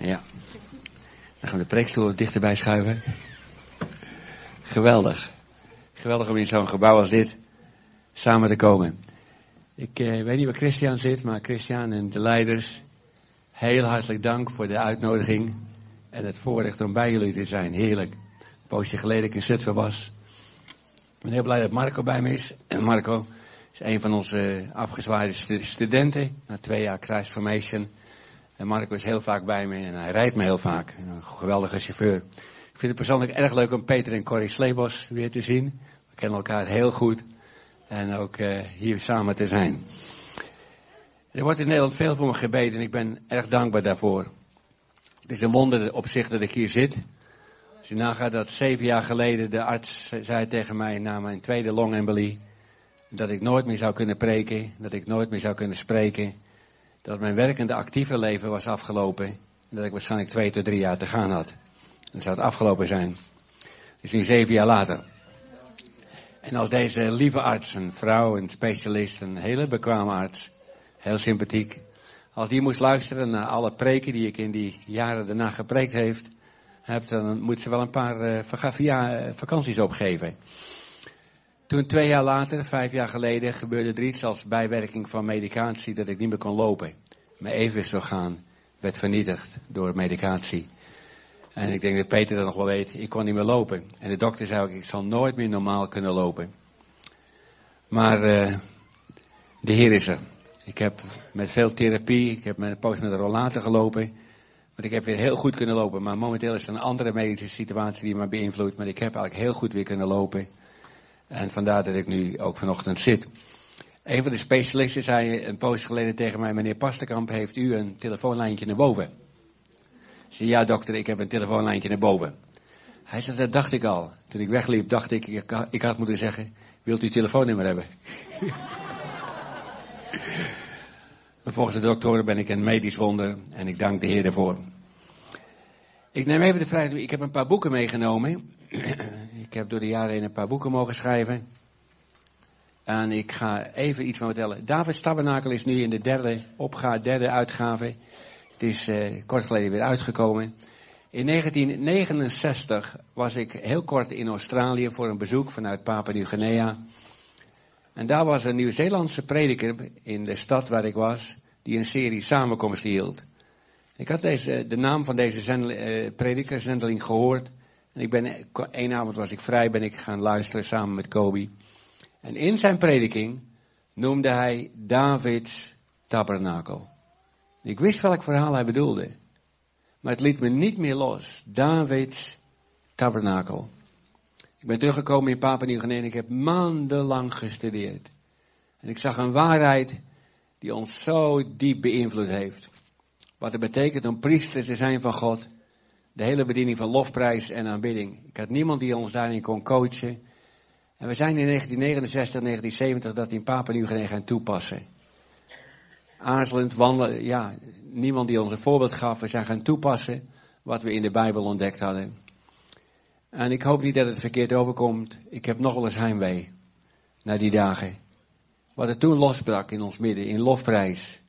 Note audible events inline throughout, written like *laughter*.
Ja. Dan gaan we de preekstoel dichterbij schuiven. Geweldig. Geweldig om in zo'n gebouw als dit samen te komen. Ik eh, weet niet waar Christian zit, maar Christian en de leiders, heel hartelijk dank voor de uitnodiging en het voorrecht om bij jullie te zijn. Heerlijk. Een poosje geleden ik in Zutphen was. Ik ben heel blij dat Marco bij me is. En Marco is een van onze afgezwaaide studenten na twee jaar Christ Formation. En Marco is heel vaak bij me en hij rijdt me heel vaak. Een geweldige chauffeur. Ik vind het persoonlijk erg leuk om Peter en Corrie Sleebos weer te zien. We kennen elkaar heel goed. En ook uh, hier samen te zijn. Er wordt in Nederland veel voor me gebeden en ik ben erg dankbaar daarvoor. Het is een wonder op zich dat ik hier zit. Als je nagaat dat zeven jaar geleden de arts zei tegen mij na mijn tweede longembolie. Dat ik nooit meer zou kunnen preken, dat ik nooit meer zou kunnen spreken dat mijn werkende actieve leven was afgelopen. En dat ik waarschijnlijk twee tot drie jaar te gaan had. Dan zou het afgelopen zijn. Dus nu zeven jaar later. En als deze lieve arts, een vrouw, een specialist, een hele bekwame arts, heel sympathiek. Als die moest luisteren naar alle preken die ik in die jaren daarna gepreekt heeft, heb, dan moet ze wel een paar uh, vakanties opgeven. Toen twee jaar later, vijf jaar geleden, gebeurde er iets als bijwerking van medicatie dat ik niet meer kon lopen. Mijn evenwichtsorgaan werd vernietigd door medicatie. En ik denk dat Peter dat nog wel weet, ik kon niet meer lopen. En de dokter zei ook, ik zal nooit meer normaal kunnen lopen. Maar uh, de Heer is er. Ik heb met veel therapie, ik heb met een poos met een rollator gelopen. Maar ik heb weer heel goed kunnen lopen. Maar momenteel is er een andere medische situatie die me beïnvloedt. Maar ik heb eigenlijk heel goed weer kunnen lopen. En vandaar dat ik nu ook vanochtend zit. Een van de specialisten zei een poos geleden tegen mij, meneer Pasterkamp, heeft u een telefoonlijntje naar boven? Ik ja dokter, ik heb een telefoonlijntje naar boven. Hij zei, dat dacht ik al. Toen ik wegliep, dacht ik, ik had moeten zeggen, wilt u telefoonnummer hebben? *laughs* Volgens de doktoren ben ik een medisch wonder en ik dank de Heer ervoor. Ik neem even de vrijheid, ik heb een paar boeken meegenomen. *clears throat* ik heb door de jaren heen een paar boeken mogen schrijven. En ik ga even iets van vertellen. David Tabernakel is nu in de derde opga, derde uitgave. Het is uh, kort geleden weer uitgekomen. In 1969 was ik heel kort in Australië voor een bezoek vanuit Papua Nieuw-Guinea. En daar was een Nieuw-Zeelandse prediker in de stad waar ik was, die een serie samenkomsten hield. Ik had deze, de naam van deze zendel, uh, prediker, zendeling, gehoord. En ik ben, één avond was ik vrij, ben ik gaan luisteren samen met Kobe. En in zijn prediking noemde hij Davids tabernakel. Ik wist welk verhaal hij bedoelde. Maar het liet me niet meer los. Davids tabernakel. Ik ben teruggekomen in Papua Nieuw-Guinea en ik heb maandenlang gestudeerd. En ik zag een waarheid die ons zo diep beïnvloed heeft. Wat het betekent om priester te zijn van God. De hele bediening van lofprijs en aanbidding. Ik had niemand die ons daarin kon coachen. En we zijn in 1969, 1970 dat in Papua gaan toepassen. Aarzelend wandelen, ja, niemand die ons een voorbeeld gaf. We zijn gaan toepassen wat we in de Bijbel ontdekt hadden. En ik hoop niet dat het verkeerd overkomt. Ik heb nog wel eens heimwee naar die dagen. Wat er toen losbrak in ons midden, in lofprijs,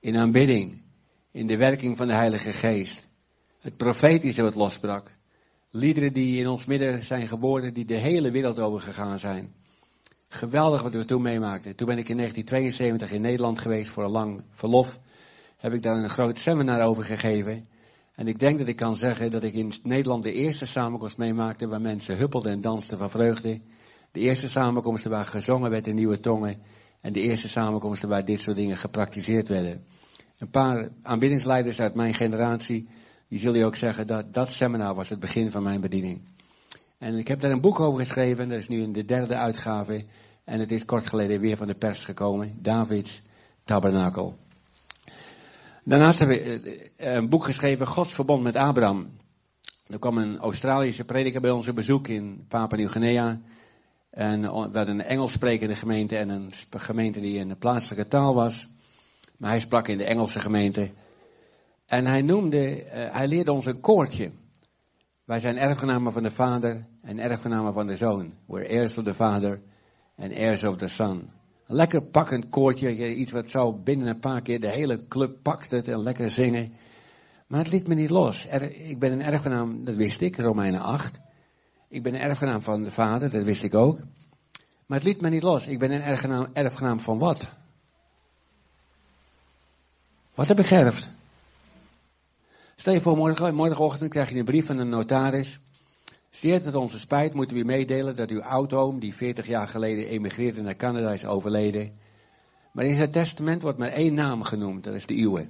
in aanbidding, in de werking van de Heilige Geest. Het profetische wat losbrak. Liederen die in ons midden zijn geboren, die de hele wereld over gegaan zijn. Geweldig wat we toen meemaakten. Toen ben ik in 1972 in Nederland geweest voor een lang verlof. Heb ik daar een groot seminar over gegeven. En ik denk dat ik kan zeggen dat ik in Nederland de eerste samenkomst meemaakte waar mensen huppelden en dansten van vreugde. De eerste samenkomsten waar gezongen werd in nieuwe tongen. En de eerste samenkomsten waar dit soort dingen gepraktiseerd werden. Een paar aanbiddingsleiders uit mijn generatie, die zullen je ook zeggen dat dat seminar was het begin van mijn bediening. En ik heb daar een boek over geschreven, dat is nu in de derde uitgave. En het is kort geleden weer van de pers gekomen, Davids Tabernakel. Daarnaast heb ik eh, een boek geschreven, Gods verbond met Abraham. Er kwam een Australische prediker bij ons op bezoek in Papua Nieuw-Guinea. En we hadden een Engels sprekende gemeente en een gemeente die in de plaatselijke taal was. Maar hij sprak in de Engelse gemeente. En hij noemde, uh, hij leerde ons een koortje. Wij zijn erfgenamen van de Vader en erfgenamen van de Zoon. We're heirs of the Father and heirs of the Son. Een lekker pakkend koortje, iets wat zo binnen een paar keer de hele club pakt het en lekker zingen. Maar het liet me niet los. Er, ik ben een erfgenaam, dat wist ik, Romeinen 8. Ik ben een erfgenaam van de vader, dat wist ik ook. Maar het liet me niet los. Ik ben een erfgenaam, erfgenaam van wat? Wat heb ik geërfd? Stel je voor, morgen, morgenochtend krijg je een brief van een notaris. Zeer tot onze spijt moeten we u meedelen dat uw oud-oom, die 40 jaar geleden emigreerde naar Canada, is overleden. Maar in zijn testament wordt maar één naam genoemd, dat is de uwe.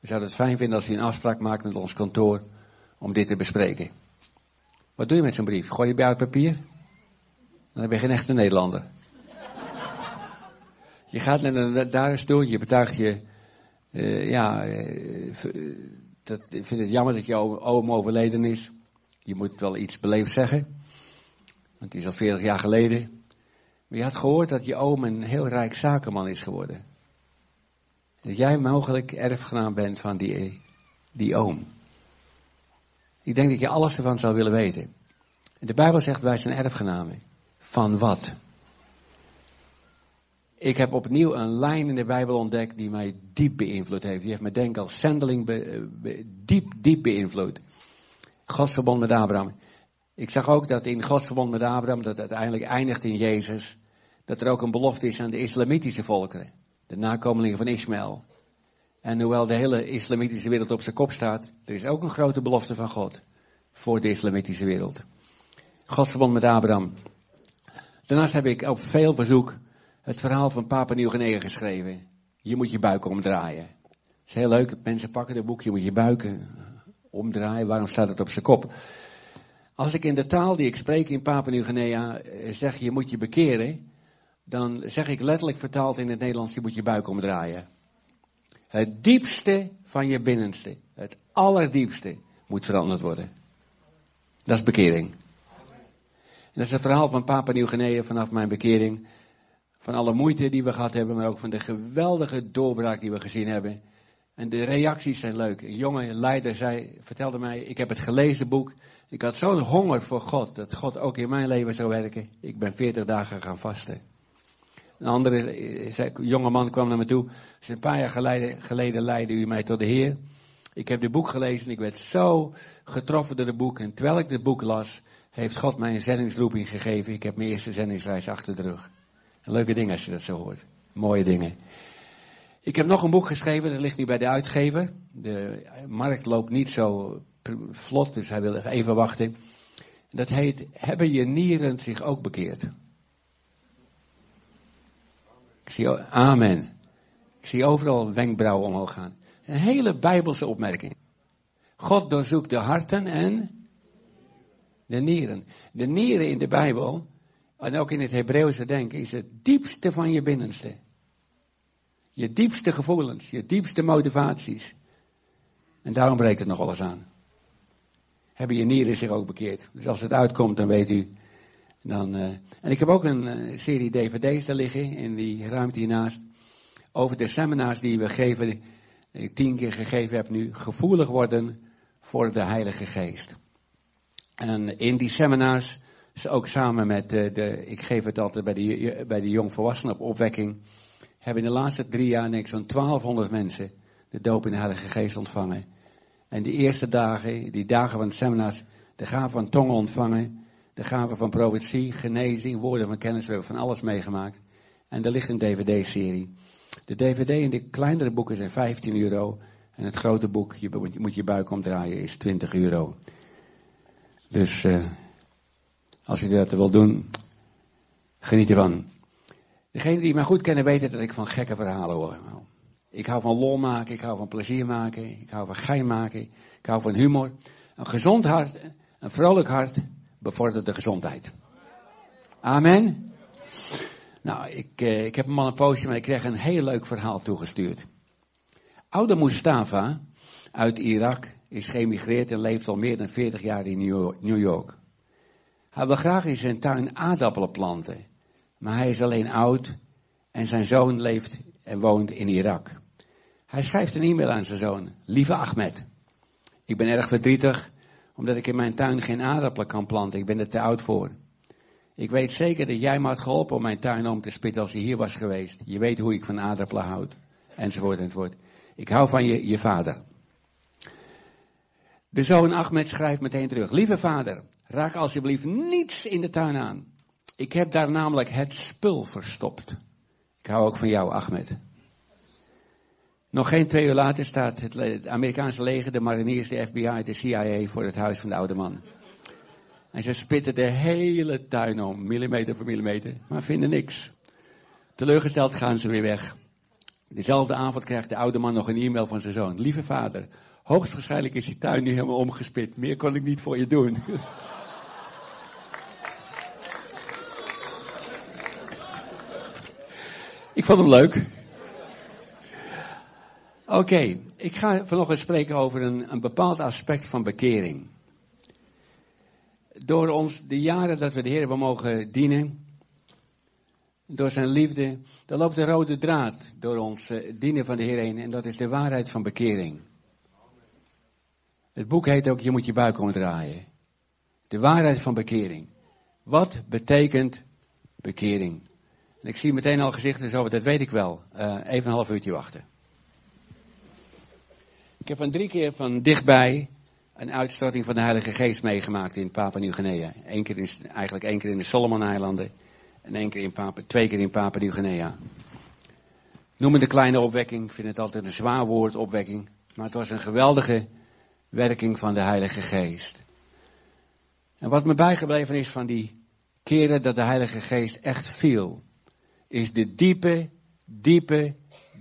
We zouden het fijn vinden als u een afspraak maakt met ons kantoor om dit te bespreken. Wat doe je met zo'n brief? Gooi je bij uit papier? Dan ben je geen echte Nederlander. Je gaat naar daar eens toe, je betuigt je, uh, ja, uh, dat, ik vind het jammer dat jouw oom overleden is. Je moet wel iets beleefd zeggen, want het is al 40 jaar geleden. Maar je had gehoord dat je oom een heel rijk zakenman is geworden. Dat jij mogelijk erfgenaam bent van die, die oom. Ik denk dat je alles ervan zou willen weten. De Bijbel zegt wij zijn erfgenamen. Van wat? Ik heb opnieuw een lijn in de Bijbel ontdekt die mij diep beïnvloed heeft. Die heeft mijn denken als zendeling diep, diep beïnvloed. Gods verbond met Abraham. Ik zag ook dat in Gods verbond met Abraham, dat uiteindelijk eindigt in Jezus, dat er ook een belofte is aan de islamitische volkeren. De nakomelingen van Ismaël. En hoewel de hele islamitische wereld op zijn kop staat, er is ook een grote belofte van God voor de islamitische wereld. Gods verbond met Abraham. Daarnaast heb ik op veel verzoek het verhaal van Papa Nieuw-Guinea geschreven. Je moet je buik omdraaien. Het is heel leuk, mensen pakken het boek, je moet je buiken omdraaien. Waarom staat het op zijn kop? Als ik in de taal die ik spreek in Papua Nieuw-Guinea eh, zeg je moet je bekeren, dan zeg ik letterlijk vertaald in het Nederlands je moet je buik omdraaien. Het diepste van je binnenste, het allerdiepste, moet veranderd worden. Dat is bekering. En dat is het verhaal van Papa Nieuw-Guinea vanaf mijn bekering. Van alle moeite die we gehad hebben, maar ook van de geweldige doorbraak die we gezien hebben. En de reacties zijn leuk. Een jonge leider zei, vertelde mij, ik heb het gelezen boek. Ik had zo'n honger voor God, dat God ook in mijn leven zou werken. Ik ben 40 dagen gaan vasten. Een andere jonge man kwam naar me toe. Een paar jaar geleden, geleden leidde u mij tot de Heer. Ik heb dit boek gelezen en ik werd zo getroffen door het boek. En terwijl ik dit boek las, heeft God mij een zendingsroeping gegeven. Ik heb mijn eerste zendingsreis achter de rug. Leuke ding als je dat zo hoort. Mooie dingen. Ik heb nog een boek geschreven, dat ligt nu bij de uitgever. De markt loopt niet zo vlot, dus hij wil even wachten. Dat heet, hebben je nieren zich ook bekeerd? Ik zie, amen. Ik zie overal wenkbrauwen omhoog gaan. Een hele bijbelse opmerking. God doorzoekt de harten en de nieren. De nieren in de Bijbel, en ook in het Hebreeuwse denken, is het diepste van je binnenste. Je diepste gevoelens, je diepste motivaties. En daarom breekt het nog alles aan. Hebben je nieren zich ook bekeerd. Dus als het uitkomt, dan weet u. Dan, uh, en ik heb ook een uh, serie dvd's daar liggen, in die ruimte hiernaast. Over de seminars die we geven, die ik tien keer gegeven heb nu. Gevoelig worden voor de Heilige Geest. En in die seminars, ook samen met uh, de, ik geef het altijd bij de, bij de jongvolwassenen op opwekking hebben in de laatste drie jaar ik zo'n 1200 mensen de doop in de Heilige Geest ontvangen. En die eerste dagen, die dagen van het seminars, de gaven van tongen ontvangen, de gaven van profetie, genezing, woorden van kennis, we hebben van alles meegemaakt. En er ligt een dvd-serie. De dvd in de kleinere boeken zijn 15 euro. En het grote boek, je moet je buik omdraaien, is 20 euro. Dus uh, als je dat wil doen, geniet ervan. Degenen die mij goed kennen weten dat ik van gekke verhalen hoor. Ik hou van lol maken, ik hou van plezier maken, ik hou van gein maken, ik hou van humor. Een gezond hart, een vrolijk hart bevordert de gezondheid. Amen. Nou, ik, eh, ik heb hem al een poosje, maar ik kreeg een heel leuk verhaal toegestuurd. Oude Mustafa uit Irak is geëmigreerd en leeft al meer dan 40 jaar in New York. Hij wil graag in zijn tuin aardappelen planten. Maar hij is alleen oud en zijn zoon leeft en woont in Irak. Hij schrijft een e-mail aan zijn zoon. Lieve Ahmed, ik ben erg verdrietig omdat ik in mijn tuin geen aardappelen kan planten. Ik ben er te oud voor. Ik weet zeker dat jij me had geholpen om mijn tuin om te spitten als hij hier was geweest. Je weet hoe ik van aardappelen houd. Enzovoort, enzovoort. Ik hou van je, je vader. De zoon Ahmed schrijft meteen terug. Lieve vader, raak alsjeblieft niets in de tuin aan. Ik heb daar namelijk het spul verstopt. Ik hou ook van jou, Ahmed. Nog geen twee uur later staat het Amerikaanse leger, de mariniers, de FBI, de CIA voor het huis van de oude man. En ze spitten de hele tuin om, millimeter voor millimeter, maar vinden niks. Teleurgesteld gaan ze weer weg. Dezelfde avond krijgt de oude man nog een e-mail van zijn zoon. Lieve vader, hoogstwaarschijnlijk is die tuin nu helemaal omgespit. Meer kon ik niet voor je doen. *laughs* ik vond hem leuk. Oké, ik ga vanochtend spreken over een, een bepaald aspect van bekering. Door ons, de jaren dat we de Heer hebben mogen dienen, door zijn liefde, dan loopt de rode draad door ons eh, dienen van de Heer heen. En dat is de waarheid van bekering. Het boek heet ook Je moet je buik omdraaien. De waarheid van bekering. Wat betekent bekering? Ik zie meteen al gezichten zo, dat weet ik wel. Uh, even een half uurtje wachten. Ik heb van drie keer van dichtbij een uitstorting van de Heilige Geest meegemaakt in Papua Nieuw-Guinea. Eén keer eigenlijk één keer in de Solomon-eilanden en één keer in Papua, twee keer in Papua Nieuw-Guinea. Noem het een kleine opwekking, ik vind het altijd een zwaar woord, opwekking. Maar het was een geweldige werking van de Heilige Geest. En wat me bijgebleven is van die keren dat de Heilige Geest echt viel, is de diepe, diepe,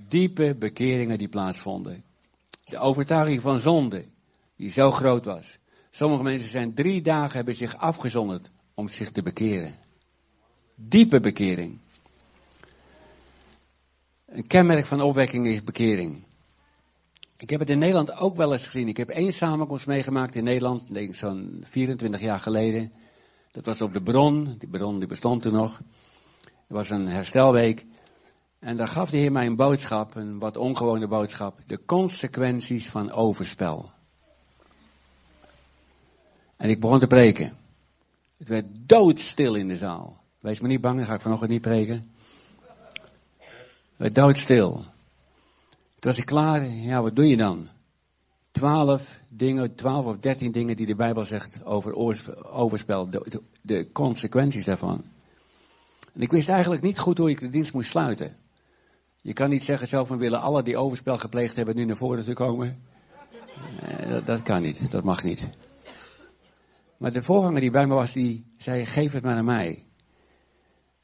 diepe bekeringen die plaatsvonden. De overtuiging van zonde, die zo groot was. Sommige mensen zijn drie dagen hebben zich afgezonderd om zich te bekeren. Diepe bekering. Een kenmerk van opwekking is bekering. Ik heb het in Nederland ook wel eens gezien. Ik heb één samenkomst meegemaakt in Nederland, denk zo'n 24 jaar geleden. Dat was op de bron, die bron die bestond toen nog. Het was een herstelweek. En daar gaf de Heer mij een boodschap, een wat ongewone boodschap. De consequenties van overspel. En ik begon te preken. Het werd doodstil in de zaal. Wees me niet bang, dan ga ik vanochtend niet preken. Het werd doodstil. Toen was ik klaar, ja, wat doe je dan? Twaalf dingen, twaalf of dertien dingen die de Bijbel zegt over overspel, de, de, consequenties daarvan. En ik wist eigenlijk niet goed hoe ik de dienst moest sluiten. Je kan niet zeggen zo van willen alle die overspel gepleegd hebben nu naar voren te komen. Eh, dat, dat, kan niet, dat mag niet. Maar de voorganger die bij me was, die zei, geef het maar aan mij.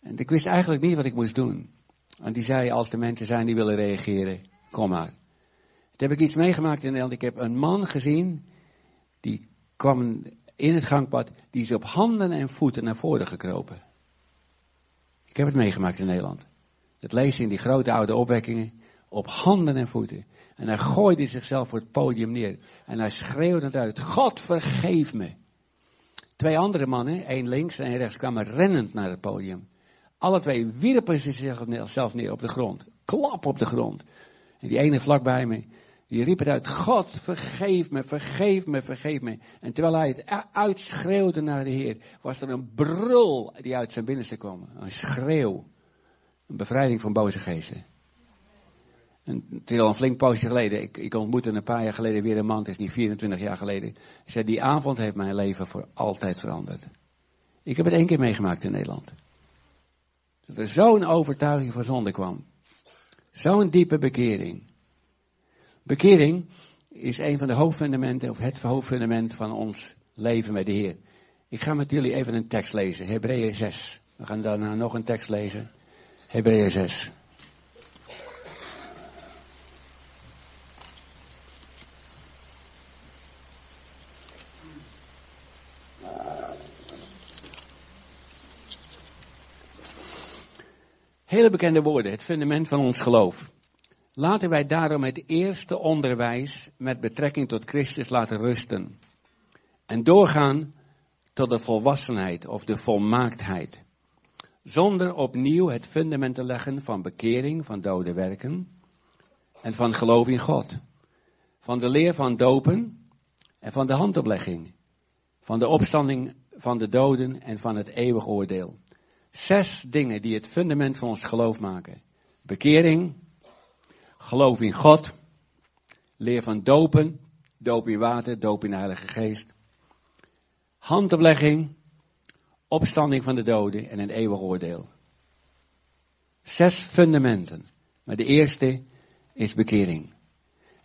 En ik wist eigenlijk niet wat ik moest doen. En die zei, als er mensen zijn die willen reageren, kom maar. Toen heb ik iets meegemaakt in Nederland. Ik heb een man gezien, die kwam in het gangpad, die is op handen en voeten naar voren gekropen. Ik heb het meegemaakt in Nederland. Dat lees je in die grote oude opwekkingen. Op handen en voeten. En hij gooide zichzelf voor het podium neer. En hij schreeuwde het uit. God vergeef me. Twee andere mannen, één links en één rechts, kwamen rennend naar het podium. Alle twee wierpen zichzelf neer op de grond. Klap op de grond. En die ene vlakbij me, die riep het uit, God vergeef me, vergeef me, vergeef me. En terwijl hij het uitschreeuwde naar de Heer, was er een brul die uit zijn binnenste kwam. Een schreeuw. Een bevrijding van boze geesten. En het is al een flink poosje geleden. Ik, ik ontmoette een paar jaar geleden weer een man, het is niet 24 jaar geleden. Hij zei, die avond heeft mijn leven voor altijd veranderd. Ik heb het één keer meegemaakt in Nederland. Dat er zo'n overtuiging van zonde kwam. Zo'n diepe bekering. Bekering is een van de hoofdfundamenten, of het hoofdfundament van ons leven met de Heer. Ik ga met jullie even een tekst lezen, Hebreeën 6. We gaan daarna nog een tekst lezen, Hebreeën 6. Hele bekende woorden, het fundament van ons geloof. Laten wij daarom het eerste onderwijs met betrekking tot Christus laten rusten. En doorgaan tot de volwassenheid of de volmaaktheid. Zonder opnieuw het fundament te leggen van bekering van dode werken. En van geloof in God. Van de leer van dopen en van de handoplegging. Van de opstanding van de doden en van het eeuwig oordeel. Zes dingen die het fundament van ons geloof maken. Bekering, geloof in God, leer van dopen, doop in water, doop in de Heilige Geest. Handoplegging, opstanding van de doden en een eeuwig oordeel. Zes fundamenten. Maar de eerste is bekering.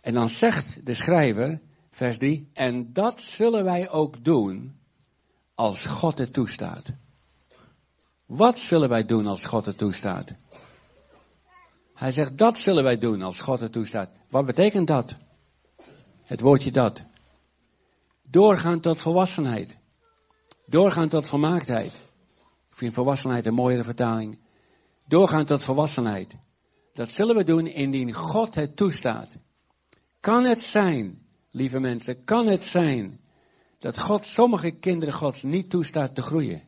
En dan zegt de schrijver, vers 3, en dat zullen wij ook doen als God het toestaat. Wat zullen wij doen als God het toestaat? Hij zegt, dat zullen wij doen als God het toestaat. Wat betekent dat? Het woordje dat. Doorgaan tot volwassenheid. Doorgaan tot volmaaktheid. Ik vind volwassenheid een mooiere vertaling. Doorgaan tot volwassenheid. Dat zullen we doen indien God het toestaat. Kan het zijn, lieve mensen, kan het zijn dat God sommige kinderen Gods niet toestaat te groeien?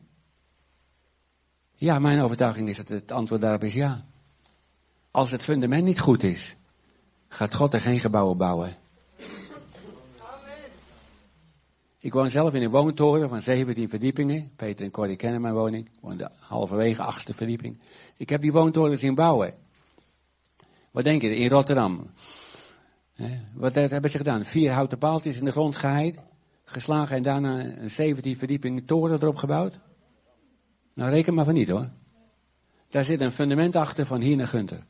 Ja, mijn overtuiging is dat het antwoord daarop is ja. Als het fundament niet goed is, gaat God er geen gebouwen bouwen. Ik woon zelf in een woontoren van 17 verdiepingen. Peter en Corrie kennen mijn woning. Ik woon de halverwege achtste verdieping. Ik heb die woontoren zien bouwen. Wat denk je? In Rotterdam. Wat hebben ze gedaan? Vier houten paaltjes in de grond gehaaid, geslagen en daarna een 17 verdieping toren erop gebouwd? Nou, reken maar van niet hoor. Daar zit een fundament achter van hier naar Gunter.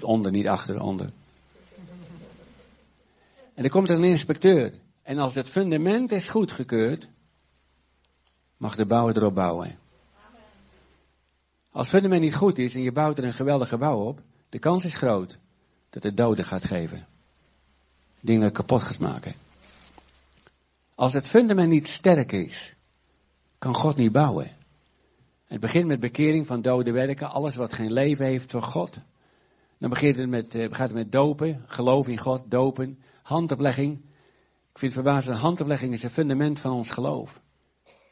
Onder, niet achter, onder. En er komt er een inspecteur. En als het fundament is goedgekeurd, mag de bouwer erop bouwen. Als het fundament niet goed is en je bouwt er een geweldig gebouw op, de kans is groot dat het doden gaat geven. Dingen kapot gaat maken. Als het fundament niet sterk is, kan God niet bouwen. Het begint met bekering van dode werken, alles wat geen leven heeft voor God. Dan begint het met, uh, gaat het met dopen, geloof in God, dopen, handoplegging. Ik vind het verbazend, handoplegging is het fundament van ons geloof.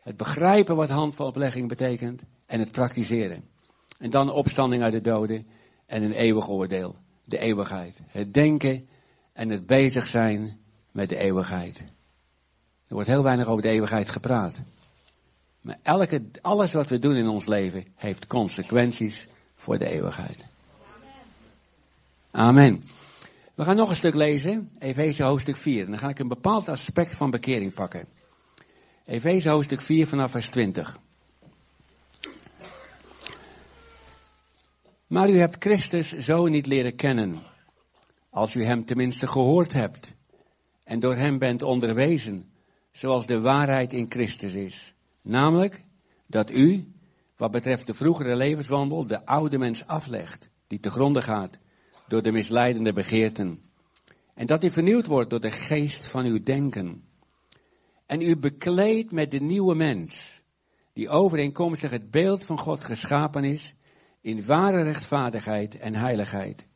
Het begrijpen wat handoplegging betekent en het praktiseren. En dan opstanding uit de doden en een eeuwig oordeel, de eeuwigheid. Het denken en het bezig zijn met de eeuwigheid. Er wordt heel weinig over de eeuwigheid gepraat. Maar elke, alles wat we doen in ons leven heeft consequenties voor de eeuwigheid. Amen. We gaan nog een stuk lezen, Efeze hoofdstuk 4. En dan ga ik een bepaald aspect van bekering pakken. Efeze hoofdstuk 4 vanaf vers 20. Maar u hebt Christus zo niet leren kennen, als u hem tenminste gehoord hebt en door hem bent onderwezen, zoals de waarheid in Christus is. Namelijk dat u, wat betreft de vroegere levenswandel, de oude mens aflegt, die te gronden gaat door de misleidende begeerten. En dat u vernieuwd wordt door de geest van uw denken. En u bekleedt met de nieuwe mens, die overeenkomstig het beeld van God geschapen is, in ware rechtvaardigheid en heiligheid.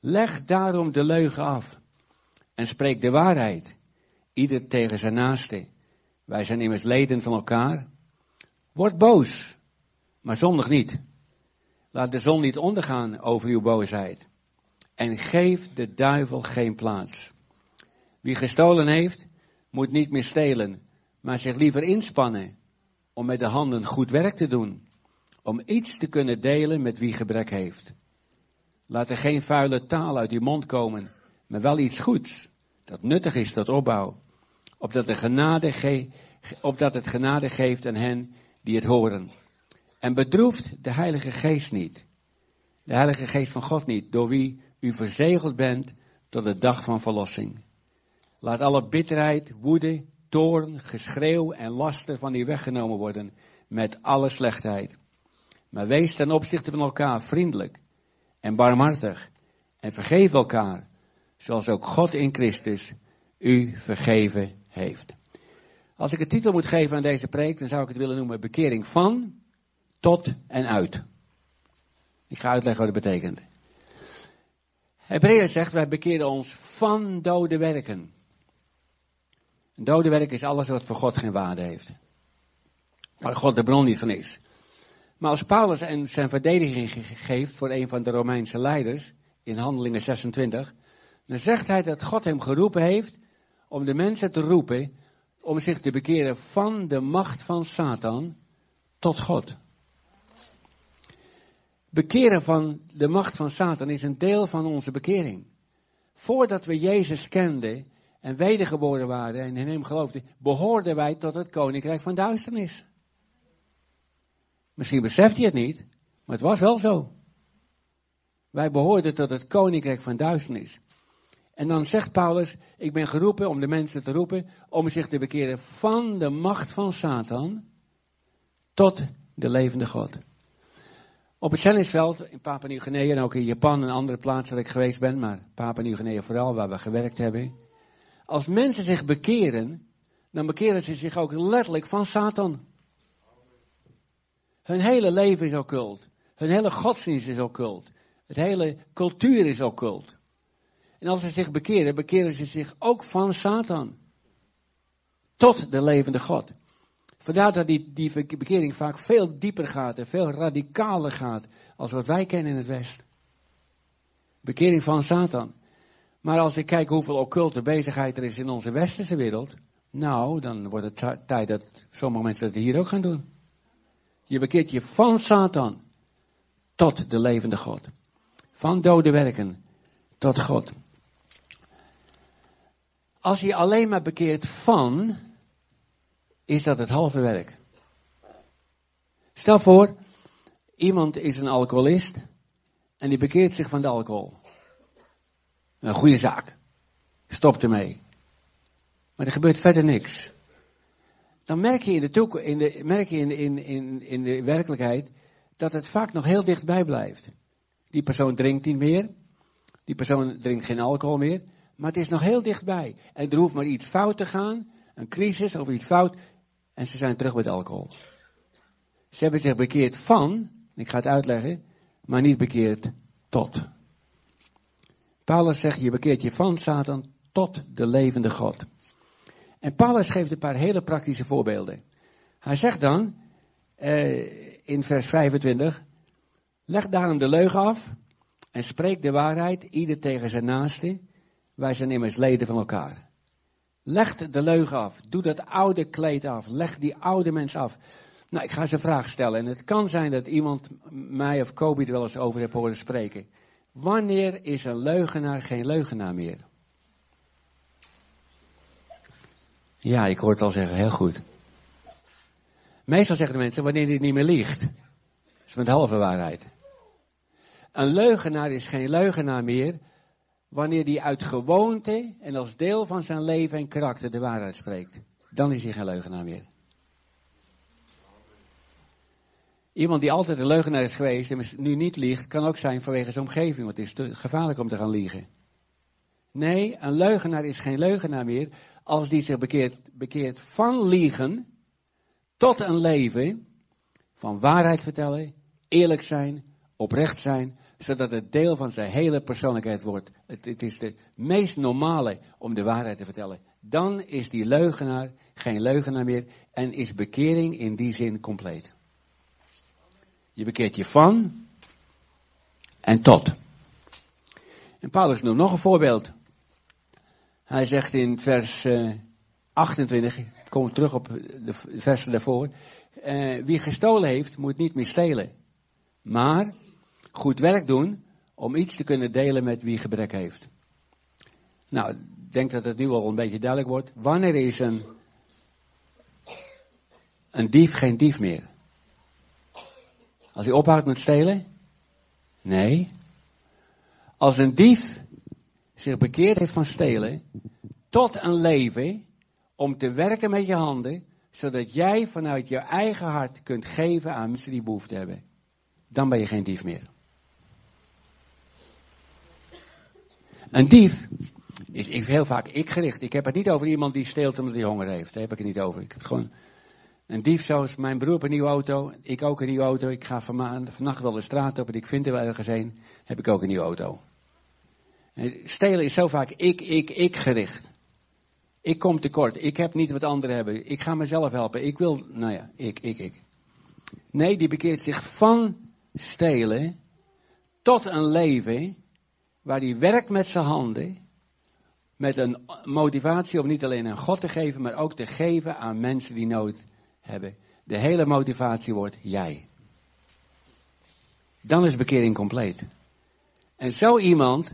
Leg daarom de leugen af en spreek de waarheid, ieder tegen zijn naaste. Wij zijn immers leden van elkaar. Word boos, maar zondig niet. Laat de zon niet ondergaan over uw boosheid. En geef de duivel geen plaats. Wie gestolen heeft, moet niet meer stelen, maar zich liever inspannen om met de handen goed werk te doen om iets te kunnen delen met wie gebrek heeft. Laat er geen vuile taal uit uw mond komen, maar wel iets goeds, dat nuttig is tot opbouw, opdat, de genade ge opdat het genade geeft aan hen die het horen. En bedroeft de Heilige Geest niet, de Heilige Geest van God niet, door wie u verzegeld bent tot de dag van verlossing. Laat alle bitterheid, woede, toorn, geschreeuw en laster van u weggenomen worden met alle slechtheid. Maar wees ten opzichte van elkaar vriendelijk en barmhartig en vergeef elkaar, zoals ook God in Christus u vergeven heeft. Als ik een titel moet geven aan deze preek, dan zou ik het willen noemen bekering van, tot en uit. Ik ga uitleggen wat het betekent. Hebreeën zegt, wij bekeren ons van dode werken. Een dode werk is alles wat voor God geen waarde heeft. Waar God de bron niet van is. Maar als Paulus zijn verdediging geeft voor een van de Romeinse leiders, in Handelingen 26, dan zegt hij dat God hem geroepen heeft om de mensen te roepen om zich te bekeren van de macht van Satan tot God. Bekeren van de macht van Satan is een deel van onze bekering. Voordat we Jezus kenden en wedergeboren waren en in hem geloofden, behoorden wij tot het koninkrijk van duisternis. Misschien beseft je het niet, maar het was wel zo. Wij behoorden tot het koninkrijk van duisternis. En dan zegt Paulus, ik ben geroepen om de mensen te roepen om zich te bekeren van de macht van Satan tot de levende God. Op het zendingsveld in Papua Nieuw-Guinea en ook in Japan en andere plaatsen waar ik geweest ben, maar Papua Nieuw-Guinea vooral waar we gewerkt hebben. Als mensen zich bekeren, dan bekeren ze zich ook letterlijk van Satan. Hun hele leven is occult. Hun hele godsdienst is occult. Het hele cultuur is occult. En als ze zich bekeren, bekeren ze zich ook van Satan. Tot de levende God. Vandaar dat die, die bekering vaak veel dieper gaat en veel radicaler gaat als wat wij kennen in het West. Bekering van Satan. Maar als ik kijk hoeveel occulte bezigheid er is in onze westerse wereld, nou, dan wordt het tijd dat sommige mensen dat hier ook gaan doen. Je bekeert je van Satan tot de levende God. Van dode werken tot God. Als je alleen maar bekeert van, is dat het halve werk. Stel voor, iemand is een alcoholist en die bekeert zich van de alcohol. Een goede zaak. Stop ermee. Maar er gebeurt verder niks. Dan merk je in de, toekomst, in de, merk je in, in, in, in de werkelijkheid dat het vaak nog heel dichtbij blijft. Die persoon drinkt niet meer. Die persoon drinkt geen alcohol meer. Maar het is nog heel dichtbij. En er hoeft maar iets fout te gaan. Een crisis of iets fout. En ze zijn terug met alcohol. Ze hebben zich bekeerd van, ik ga het uitleggen, maar niet bekeerd tot. Paulus zegt, je bekeert je van Satan tot de levende God. En Paulus geeft een paar hele praktische voorbeelden. Hij zegt dan, eh, in vers 25, leg daarom de leugen af en spreek de waarheid, ieder tegen zijn naaste. Wij zijn immers leden van elkaar. Leg de leugen af. Doe dat oude kleed af. Leg die oude mens af. Nou, ik ga ze een vraag stellen. En het kan zijn dat iemand mij of Kobe er wel eens over heeft horen spreken. Wanneer is een leugenaar geen leugenaar meer? Ja, ik hoor het al zeggen, heel goed. Meestal zeggen de mensen wanneer hij niet meer liegt. Dat is met halve waarheid. Een leugenaar is geen leugenaar meer wanneer hij uit gewoonte en als deel van zijn leven en karakter de waarheid spreekt. Dan is hij geen leugenaar meer. Iemand die altijd een leugenaar is geweest en nu niet liegt, kan ook zijn vanwege zijn omgeving, want het is te gevaarlijk om te gaan liegen. Nee, een leugenaar is geen leugenaar meer als die zich bekeert, bekeert van liegen tot een leven van waarheid vertellen, eerlijk zijn, oprecht zijn, zodat het deel van zijn hele persoonlijkheid wordt. Het, het is de meest normale om de waarheid te vertellen. Dan is die leugenaar geen leugenaar meer en is bekering in die zin compleet. Je bekeert je van en tot. En Paulus noemt nog een voorbeeld. Hij zegt in vers 28, eh, ik kom terug op de versen daarvoor. Uh, wie gestolen heeft, moet niet meer stelen. Maar goed werk doen om iets te kunnen delen met wie gebrek heeft. Nou, ik denk dat het nu al een beetje duidelijk wordt. Wanneer is een, een dief geen dief meer? Als hij ophoudt met stelen? Nee. Als een dief zich bekeerd heeft van stelen tot een leven om te werken met je handen, zodat jij vanuit je eigen hart kunt geven aan mensen die behoefte hebben, dan ben je geen dief meer. Een dief is heel vaak ik gericht. Ik heb het niet over iemand die steelt omdat hij honger heeft. Daar heb ik het niet over. Ik heb gewoon een dief zoals mijn broer op een nieuwe auto. Ik ook een nieuwe auto. Ik ga vannacht wel de straat op en ik vind er wel ergens een. Heb ik ook een nieuwe auto. Stelen is zo vaak ik, ik, ik gericht. Ik kom tekort. Ik heb niet wat anderen hebben. Ik ga mezelf helpen. Ik wil, nou ja, ik, ik, ik. Nee, die bekeert zich van stelen tot een leven waar hij werkt met zijn handen, met een motivatie om niet alleen aan God te geven, maar ook te geven aan mensen die nood hebben. De hele motivatie wordt jij. Dan is bekering compleet. En zo iemand,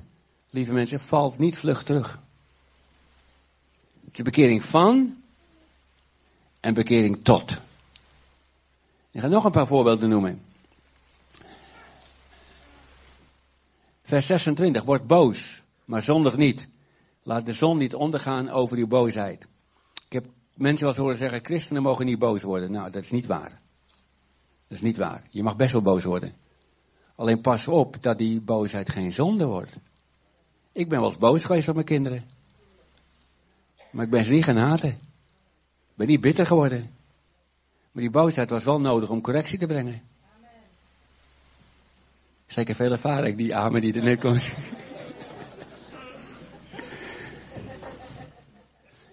lieve mensen, valt niet vlug terug. Je bekering van en bekering tot. Ik ga nog een paar voorbeelden noemen. Vers 26. Word boos, maar zondig niet. Laat de zon niet ondergaan over uw boosheid. Ik heb mensen wel eens horen zeggen, christenen mogen niet boos worden. Nou, dat is niet waar. Dat is niet waar. Je mag best wel boos worden. Alleen pas op dat die boosheid geen zonde wordt. Ik ben wel eens boos geweest op mijn kinderen. Maar ik ben ze niet gaan haten. Ik ben niet bitter geworden. Maar die boosheid was wel nodig om correctie te brengen. Zeker veel ervaring, die amen die er net komt.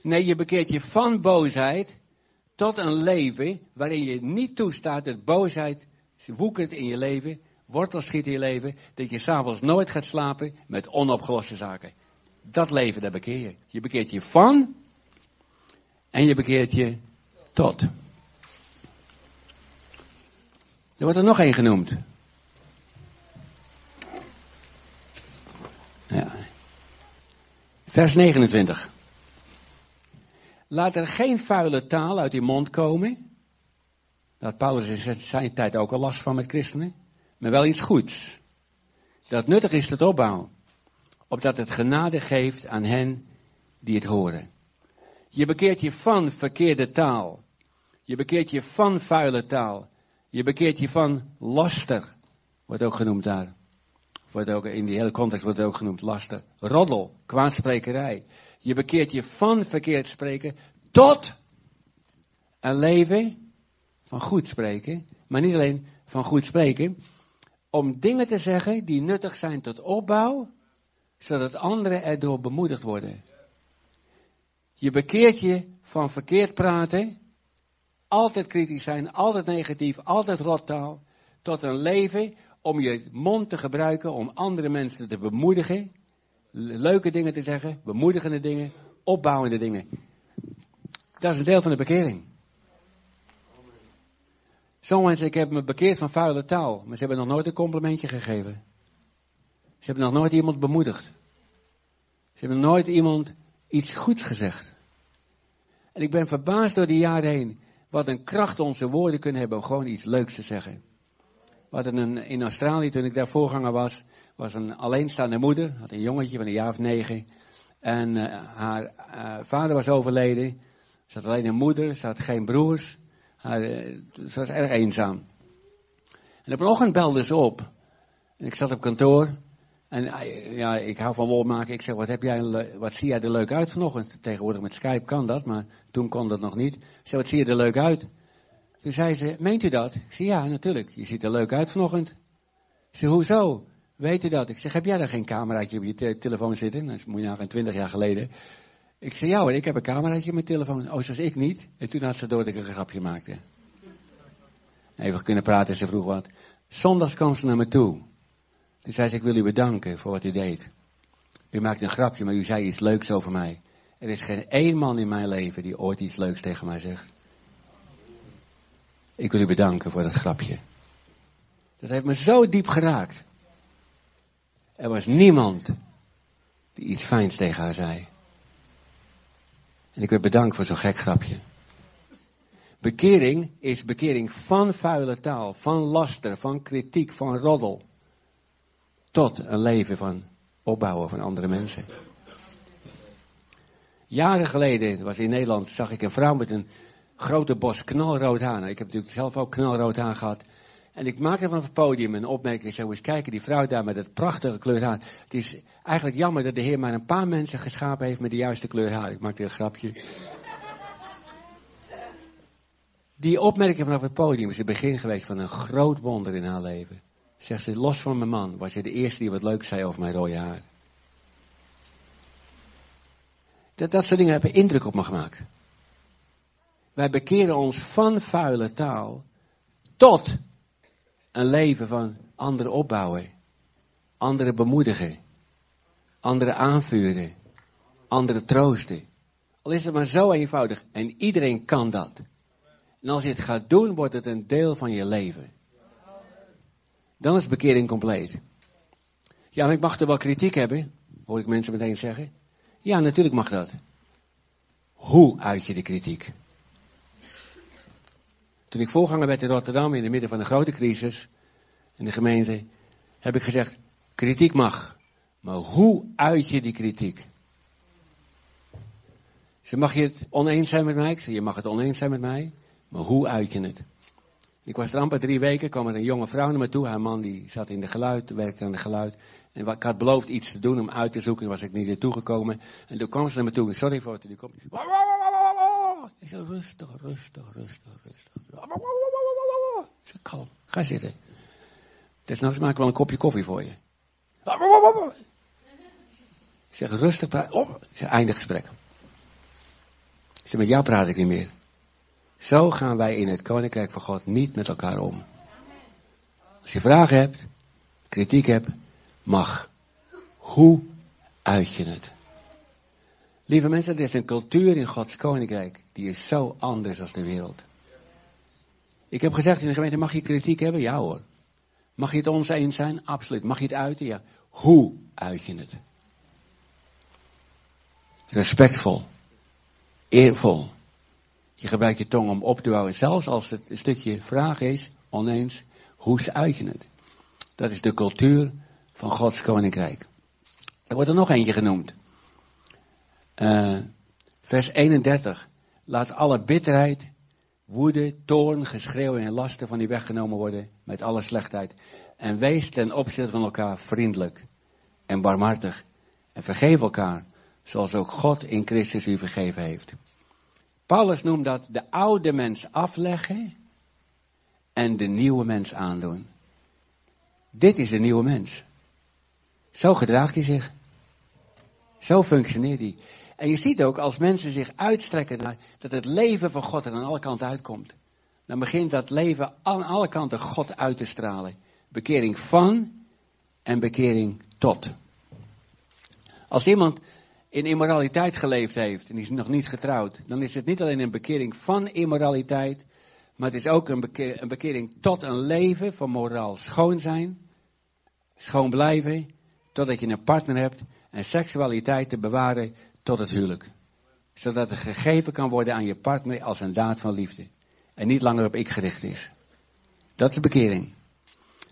Nee, je bekeert je van boosheid tot een leven waarin je niet toestaat dat boosheid woekert in je leven, wortel schiet in je leven, dat je s'avonds nooit gaat slapen met onopgeloste zaken. Dat leven, dat bekeer je. Je bekeert je van en je bekeert je tot. Er wordt er nog één genoemd. Ja. Vers 29. Laat er geen vuile taal uit je mond komen. Dat Paulus in zijn tijd ook al last van met christenen. Maar wel iets goeds. Dat nuttig is tot opbouw. Opdat het genade geeft aan hen die het horen. Je bekeert je van verkeerde taal. Je bekeert je van vuile taal. Je bekeert je van laster. Wordt ook genoemd daar. Wordt ook, in die hele context wordt ook genoemd laster. Roddel, kwaadsprekerij. Je bekeert je van verkeerd spreken tot een leven van goed spreken. Maar niet alleen van goed spreken. Om dingen te zeggen die nuttig zijn tot opbouw. Zodat anderen erdoor bemoedigd worden. Je bekeert je van verkeerd praten. Altijd kritisch zijn, altijd negatief, altijd rottaal. Tot een leven om je mond te gebruiken om andere mensen te bemoedigen. Leuke dingen te zeggen, bemoedigende dingen, opbouwende dingen. Dat is een deel van de bekering. Sommige mensen, ik heb me bekeerd van vuile taal, maar ze hebben nog nooit een complimentje gegeven. Ze hebben nog nooit iemand bemoedigd. Ze hebben nooit iemand iets goeds gezegd. En ik ben verbaasd door die jaren heen, wat een kracht onze woorden kunnen hebben om gewoon iets leuks te zeggen. Hadden een, in Australië, toen ik daar voorganger was, was een alleenstaande moeder, had een jongetje van een jaar of negen. En uh, haar uh, vader was overleden. Ze had alleen een moeder, ze had geen broers. Haar, uh, ze was erg eenzaam. En op een ochtend belde ze op. En ik zat op kantoor. En ja, ik hou van wol maken. Ik zeg, wat, heb jij, wat zie jij er leuk uit vanochtend? Tegenwoordig met Skype kan dat, maar toen kon dat nog niet. Ik zeg, wat zie je er leuk uit? Toen zei ze, meent u dat? Ik zei, ja, natuurlijk. Je ziet er leuk uit vanochtend. Zei, hoezo? Weet u dat? Ik zeg, heb jij daar geen cameraatje op je te telefoon zitten? Dat moet je nagaan, twintig jaar geleden. Ik zei, ja hoor, ik heb een cameraatje op mijn telefoon. Oh, zoals ik niet. En toen had ze door dat ik een grapje maakte. Even kunnen praten, ze vroeg wat. Zondags kwam ze naar me toe. Toen zei ze, ik wil u bedanken voor wat u deed. U maakte een grapje, maar u zei iets leuks over mij. Er is geen één man in mijn leven die ooit iets leuks tegen mij zegt. Ik wil u bedanken voor dat grapje. Dat heeft me zo diep geraakt. Er was niemand die iets fijns tegen haar zei. En ik wil bedanken voor zo'n gek grapje. Bekering is bekering van vuile taal, van laster, van kritiek, van roddel. Tot een leven van opbouwen van andere mensen. Jaren geleden was in Nederland, zag ik een vrouw met een grote bos knalrood haar. Ik heb natuurlijk zelf ook knalrood haar gehad. En ik maakte van het podium een opmerking. Ik zou eens kijken, die vrouw daar met het prachtige kleur haar. Het is eigenlijk jammer dat de Heer maar een paar mensen geschapen heeft met de juiste kleur haar. Ik maakte een grapje. Die opmerking vanaf het podium is het begin geweest van een groot wonder in haar leven. Zegt ze, los van mijn man, was je de eerste die wat leuk zei over mijn rode haar. Dat, dat soort dingen hebben indruk op me gemaakt. Wij bekeren ons van vuile taal tot een leven van anderen opbouwen, anderen bemoedigen, anderen aanvuren, anderen troosten. Al is het maar zo eenvoudig en iedereen kan dat. En als je het gaat doen, wordt het een deel van je leven. Dan is bekering compleet. Ja, maar ik mag er wel kritiek hebben, hoor ik mensen meteen zeggen. Ja, natuurlijk mag dat. 100% hoe uit je de kritiek? Toen ik voorganger werd in Rotterdam, in het midden van een grote crisis, in de gemeente, heb ik gezegd, kritiek mag. Maar hoe uit je die kritiek? Ze mag je het oneens zijn met mij? Ik zei, je mag het oneens zijn met mij, maar hoe uit je het? Ik was er amper drie weken, kwam er een jonge vrouw naar me toe. Haar man die zat in de geluid, werkte aan de geluid. En ik had beloofd iets te doen om uit te zoeken, en was ik niet naartoe gekomen. En toen kwam ze naar me toe, sorry voor het, die komt. Ik zei, rustig, rustig, rustig, rustig. Ik zei, kalm, ga zitten. Desnoods maak ik wel een kopje koffie voor je. Ik zeg, rustig, praat. Oh. Zeg, einde gesprek. Ik zeg, met jou praat ik niet meer. Zo gaan wij in het koninkrijk van God niet met elkaar om. Als je vragen hebt, kritiek hebt, mag. Hoe uit je het? Lieve mensen, er is een cultuur in Gods koninkrijk die is zo anders dan de wereld. Ik heb gezegd in de gemeente, mag je kritiek hebben? Ja hoor. Mag je het ons eens zijn? Absoluut. Mag je het uiten? Ja. Hoe uit je het? Respectvol. Eervol. Je gebruikt je tong om op te bouwen. Zelfs als het een stukje vraag is, oneens, hoe uit je het? Dat is de cultuur van Gods koninkrijk. Er wordt er nog eentje genoemd. Uh, vers 31. Laat alle bitterheid, woede, toorn, geschreeuw en lasten van die weggenomen worden met alle slechtheid. En wees ten opzichte van elkaar vriendelijk en barmhartig. En vergeef elkaar, zoals ook God in Christus u vergeven heeft. Paulus noemt dat de oude mens afleggen en de nieuwe mens aandoen. Dit is de nieuwe mens. Zo gedraagt hij zich. Zo functioneert hij. En je ziet ook als mensen zich uitstrekken naar dat het leven van God er aan alle kanten uitkomt. Dan begint dat leven aan alle kanten God uit te stralen. Bekering van en bekering tot. Als iemand in immoraliteit geleefd heeft en is nog niet getrouwd, dan is het niet alleen een bekering van immoraliteit, maar het is ook een, een bekering tot een leven van moraal schoon zijn, schoon blijven, totdat je een partner hebt en seksualiteit te bewaren tot het huwelijk. Zodat het gegeven kan worden aan je partner als een daad van liefde. En niet langer op ik gericht is. Dat is de bekering.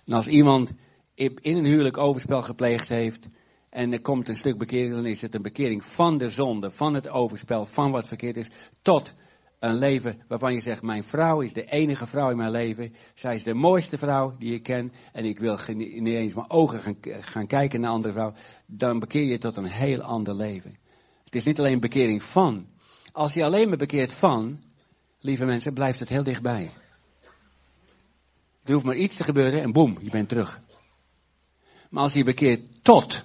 En als iemand in een huwelijk overspel gepleegd heeft, en er komt een stuk bekering, dan is het een bekering van de zonde, van het overspel, van wat verkeerd is, tot een leven waarvan je zegt, mijn vrouw is de enige vrouw in mijn leven. Zij is de mooiste vrouw die ik ken. En ik wil niet eens mijn ogen gaan, gaan kijken naar andere vrouw. Dan bekeer je tot een heel ander leven. Het is niet alleen bekering van. Als je alleen maar bekeert van, lieve mensen, blijft het heel dichtbij. Er hoeft maar iets te gebeuren en boem, je bent terug. Maar als je bekeert tot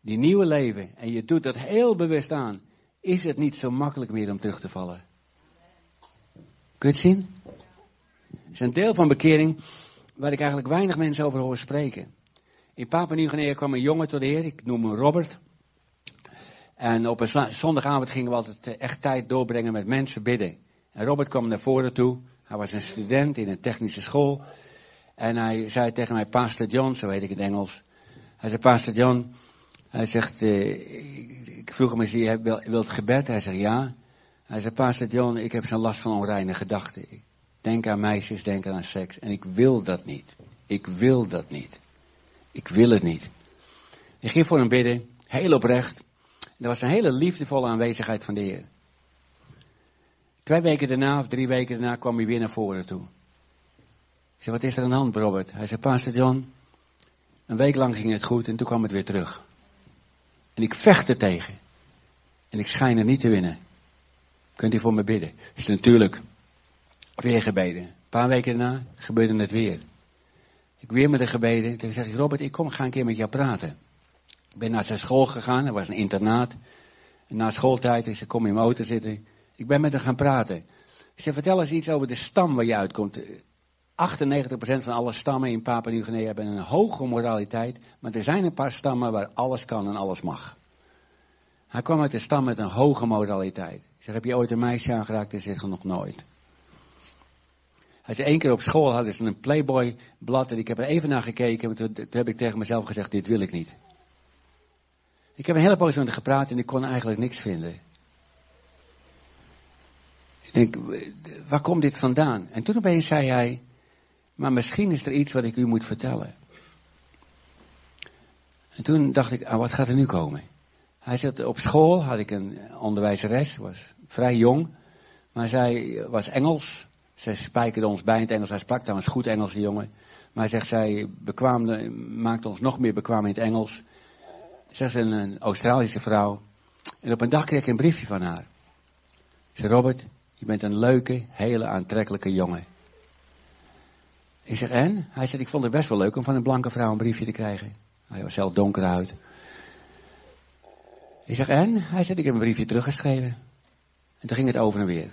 die nieuwe leven en je doet dat heel bewust aan, is het niet zo makkelijk meer om terug te vallen. Kun je het zien? Het is een deel van bekering waar ik eigenlijk weinig mensen over hoor spreken. In Papua Nieuw-Guinea kwam een jongen tot de Heer, ik noem hem Robert. En op een zondagavond gingen we altijd eh, echt tijd doorbrengen met mensen bidden. En Robert kwam naar voren toe. Hij was een student in een technische school. En hij zei tegen mij, Pastor John, zo weet ik het Engels. Hij zei, Pastor John, hij zegt, uh, ik vroeg hem eens, je wilt gebed? Hij zegt, ja. Hij zei, Pastor John, ik heb zo'n last van onreine gedachten. Ik denk aan meisjes, denk aan seks. En ik wil dat niet. Ik wil dat niet. Ik wil het niet. Ik ging voor hem bidden, heel oprecht. Er was een hele liefdevolle aanwezigheid van de Heer. Twee weken daarna, of drie weken daarna, kwam hij weer naar voren toe. Ik zei, wat is er aan de hand, Robert? Hij zei, Pastor John, een week lang ging het goed en toen kwam het weer terug. En ik vecht er tegen. En ik schijn er niet te winnen. Kunt u voor me bidden? Dus natuurlijk weer gebeden. Een paar weken daarna gebeurde het weer. Ik weer met de gebeden. Toen zeg ik, Robert, ik kom, ga een keer met jou praten. Ik ben naar zijn school gegaan, er was een internaat. Na schooltijd is ik kom in mijn auto zitten. Ik ben met hem gaan praten. Ik zeg, vertel eens iets over de stam waar je uitkomt. 98% van alle stammen in Papua Nieuw-Guinea hebben een hoge moraliteit. Maar er zijn een paar stammen waar alles kan en alles mag. Hij kwam uit de stam met een hoge moraliteit. Ik zeg, heb je ooit een meisje aangeraakt? Hij zegt, nog nooit. Hij zei, één keer op school hadden ze een Playboy blad en ik heb er even naar gekeken. En toen heb ik tegen mezelf gezegd, dit wil ik niet. Ik heb een hele poos met gepraat en ik kon eigenlijk niks vinden. Ik denk, waar komt dit vandaan? En toen opeens zei hij, maar misschien is er iets wat ik u moet vertellen. En toen dacht ik, ah, wat gaat er nu komen? Hij zat op school, had ik een onderwijzeres, was vrij jong, maar zij was Engels. Zij spijkerde ons bij in het Engels, hij sprak trouwens goed Engels, die jongen. Maar zegt, zij bekwaamde, maakte ons nog meer bekwaam in het Engels. Zij is een, een Australische vrouw. En op een dag kreeg ik een briefje van haar. Ze zei, Robert, je bent een leuke, hele aantrekkelijke jongen. Ik zeg, en? Hij zegt, ik vond het best wel leuk om van een blanke vrouw een briefje te krijgen. Hij was zelf donker uit. Ik zeg, en? Hij zegt, ik heb een briefje teruggeschreven. En toen ging het over en weer.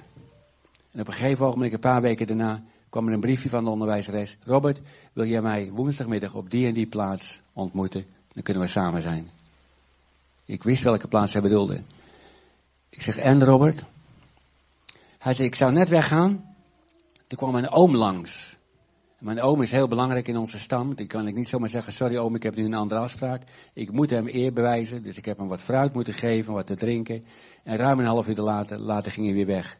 En op een gegeven ogenblik, een paar weken daarna, kwam er een briefje van de onderwijzeres. Robert, wil jij mij woensdagmiddag op die en die plaats ontmoeten? Dan kunnen we samen zijn. Ik wist welke plaats hij bedoelde. Ik zeg, en Robert? Hij zei, ik zou net weggaan. Toen kwam mijn oom langs. Mijn oom is heel belangrijk in onze stam. Die kan ik niet zomaar zeggen, sorry oom, ik heb nu een andere afspraak. Ik moet hem eer bewijzen, dus ik heb hem wat fruit moeten geven, wat te drinken. En ruim een half uur later, later ging hij weer weg.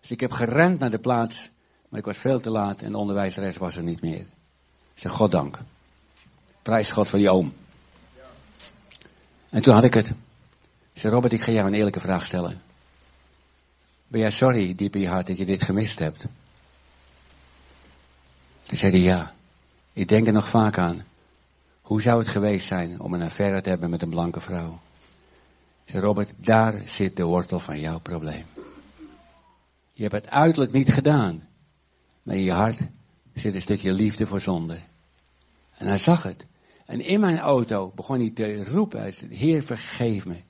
Dus ik heb gerend naar de plaats, maar ik was veel te laat en de onderwijzeres was er niet meer. Ik zeg, God dank. Prijs God voor die oom. En toen had ik het. Ik zei, Robert, ik ga jou een eerlijke vraag stellen. Ben jij sorry, diep in je hart, dat je dit gemist hebt? Toen zei hij, ja. Ik denk er nog vaak aan. Hoe zou het geweest zijn om een affaire te hebben met een blanke vrouw? Zei, Robert, daar zit de wortel van jouw probleem. Je hebt het uiterlijk niet gedaan. Maar in je hart zit een stukje liefde voor zonde. En hij zag het. En in mijn auto begon hij te roepen, Heer vergeef me.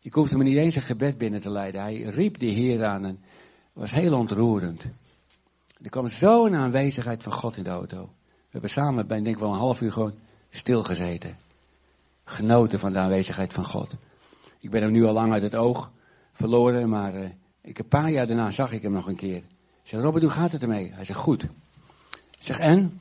Ik hoefde me niet eens een gebed binnen te leiden. Hij riep de Heer aan en was heel ontroerend. Er kwam zo'n aanwezigheid van God in de auto. We hebben samen, bij denk ik wel een half uur gewoon stilgezeten. Genoten van de aanwezigheid van God. Ik ben hem nu al lang uit het oog verloren, maar uh, ik, een paar jaar daarna zag ik hem nog een keer. Ik zeg, Robert, hoe gaat het ermee? Hij zegt, goed. Ik zeg, en?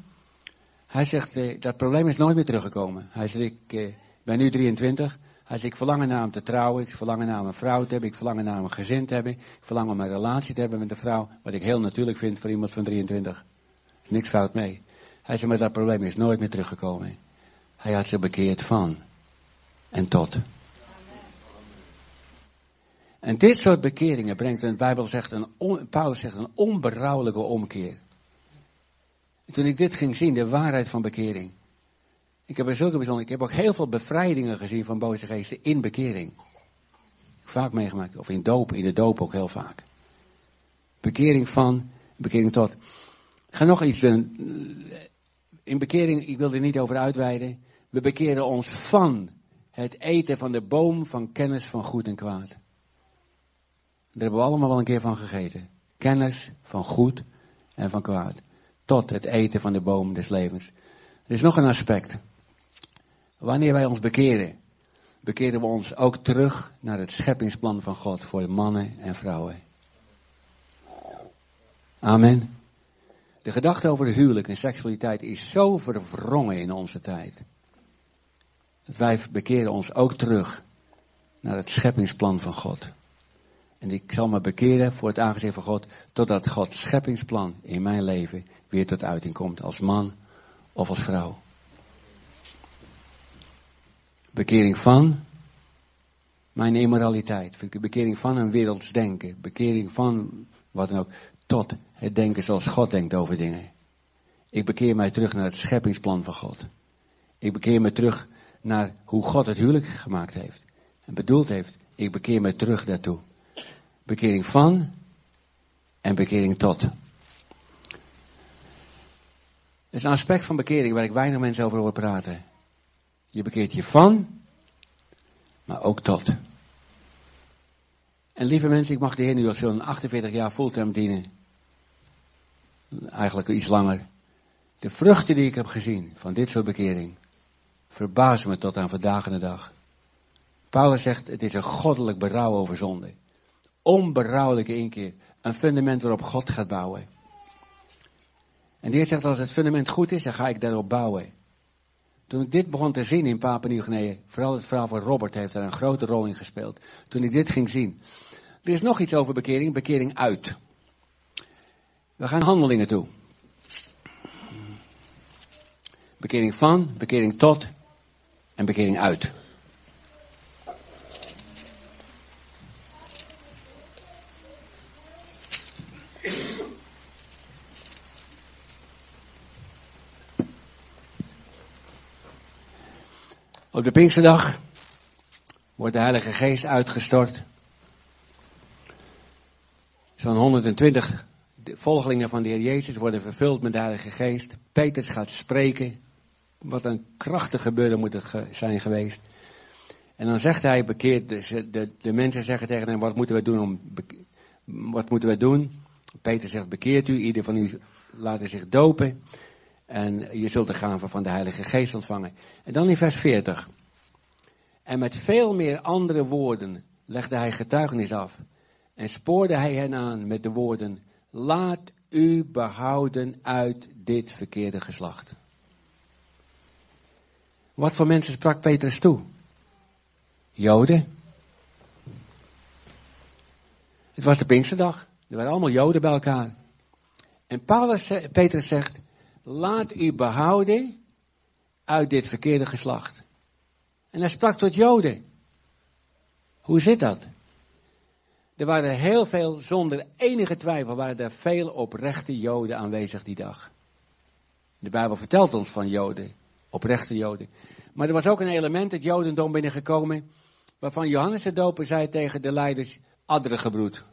Hij zegt, uh, dat probleem is nooit meer teruggekomen. Hij zegt, ik uh, ben nu 23. Hij zegt, ik verlang naar hem te trouwen, ik verlang naar een vrouw te hebben, ik verlang naar een gezin te hebben, ik verlang om een relatie te hebben met een vrouw, wat ik heel natuurlijk vind voor iemand van 23. Niks fout mee. Hij zegt, maar dat probleem is nooit meer teruggekomen. Hij had zich bekeerd van en tot. En dit soort bekeringen brengt, en de Bijbel zegt, een Paulus zegt, een onberouwelijke omkeer. En toen ik dit ging zien, de waarheid van bekering, ik heb er zulke bijzonder, ik heb ook heel veel bevrijdingen gezien van boze geesten in bekering. Vaak meegemaakt, of in doop, in de doop ook heel vaak. Bekering van, bekering tot. Ik ga nog iets doen. In bekering, ik wil er niet over uitweiden. We bekeren ons van het eten van de boom van kennis van goed en kwaad. Daar hebben we allemaal wel een keer van gegeten. Kennis van goed en van kwaad. Tot het eten van de boom des levens. Er is nog een aspect. Wanneer wij ons bekeren, bekeren we ons ook terug naar het scheppingsplan van God voor mannen en vrouwen. Amen. De gedachte over de huwelijk en seksualiteit is zo verwrongen in onze tijd. Dat wij bekeren ons ook terug naar het scheppingsplan van God. En ik zal me bekeren voor het aangezicht van God, totdat Gods scheppingsplan in mijn leven weer tot uiting komt als man of als vrouw. Bekering van mijn immoraliteit. Bekering van een werelds denken. Bekering van wat dan ook. Tot het denken zoals God denkt over dingen. Ik bekeer mij terug naar het scheppingsplan van God. Ik bekeer me terug naar hoe God het huwelijk gemaakt heeft. En bedoeld heeft. Ik bekeer me terug daartoe. Bekering van en bekering tot. Is een aspect van bekering waar ik weinig mensen over hoor praten. Je bekeert je van, maar ook tot. En lieve mensen, ik mag de Heer nu al zo'n 48 jaar fulltime dienen. Eigenlijk iets langer. De vruchten die ik heb gezien van dit soort bekering, verbazen me tot aan vandaag en de dag. Paulus zegt, het is een goddelijk berouw over zonde. Onberouwelijke inkeer. Een fundament waarop God gaat bouwen. En Heer zegt, als het fundament goed is, dan ga ik daarop bouwen. Toen ik dit begon te zien in Papua Nieuw-Guinea, vooral het verhaal van Robert heeft daar een grote rol in gespeeld. Toen ik dit ging zien. Er is nog iets over bekering, bekering uit. We gaan handelingen toe. Bekering van, bekering tot en bekering uit. Op de Pinksterdag wordt de Heilige Geest uitgestort. Zo'n 120 volgelingen van de Heer Jezus worden vervuld met de Heilige Geest. Petrus gaat spreken. Wat een krachtig gebeuren moet zijn geweest. En dan zegt hij, bekeerd, de, de, de mensen zeggen tegen hem, wat moeten we doen om, wat moeten we doen? Peter zegt, bekeert u, ieder van u laat zich dopen. En je zult de gave van de Heilige Geest ontvangen. En dan in vers 40. En met veel meer andere woorden legde hij getuigenis af. En spoorde hij hen aan met de woorden, laat u behouden uit dit verkeerde geslacht. Wat voor mensen sprak Petrus toe? Joden. Het was de Pinksterdag. Er waren allemaal Joden bij elkaar. En Paulus, Petrus zegt, laat u behouden uit dit verkeerde geslacht. En hij sprak tot Joden. Hoe zit dat? Er waren heel veel, zonder enige twijfel, waren er veel oprechte Joden aanwezig die dag. De Bijbel vertelt ons van Joden, oprechte Joden. Maar er was ook een element, het Jodendom binnengekomen, waarvan Johannes de Doper zei tegen de leiders, adderen gebroed.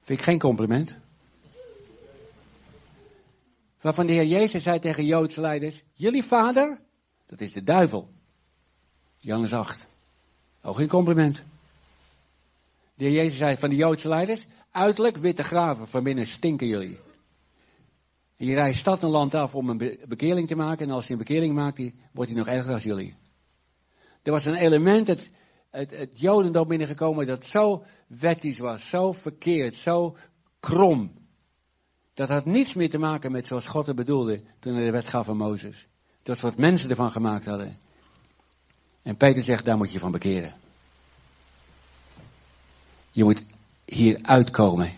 Vind ik geen compliment. Waarvan de Heer Jezus zei tegen Joodse leiders, jullie vader, dat is de duivel. Johannes 8. Ook geen compliment. De heer Jezus zei van de Joodse leiders, uiterlijk witte graven, van binnen stinken jullie. En je rijdt stad en land af om een bekering te maken, en als hij een bekering maakt, wordt hij nog erger dan jullie. Er was een element, het, het, het Jodendom binnengekomen, dat zo wettisch was, zo verkeerd, zo krom. Dat had niets meer te maken met zoals God het bedoelde toen hij de wet gaf aan Mozes. Dat was wat mensen ervan gemaakt hadden. En Peter zegt, daar moet je van bekeren. Je moet hier uitkomen.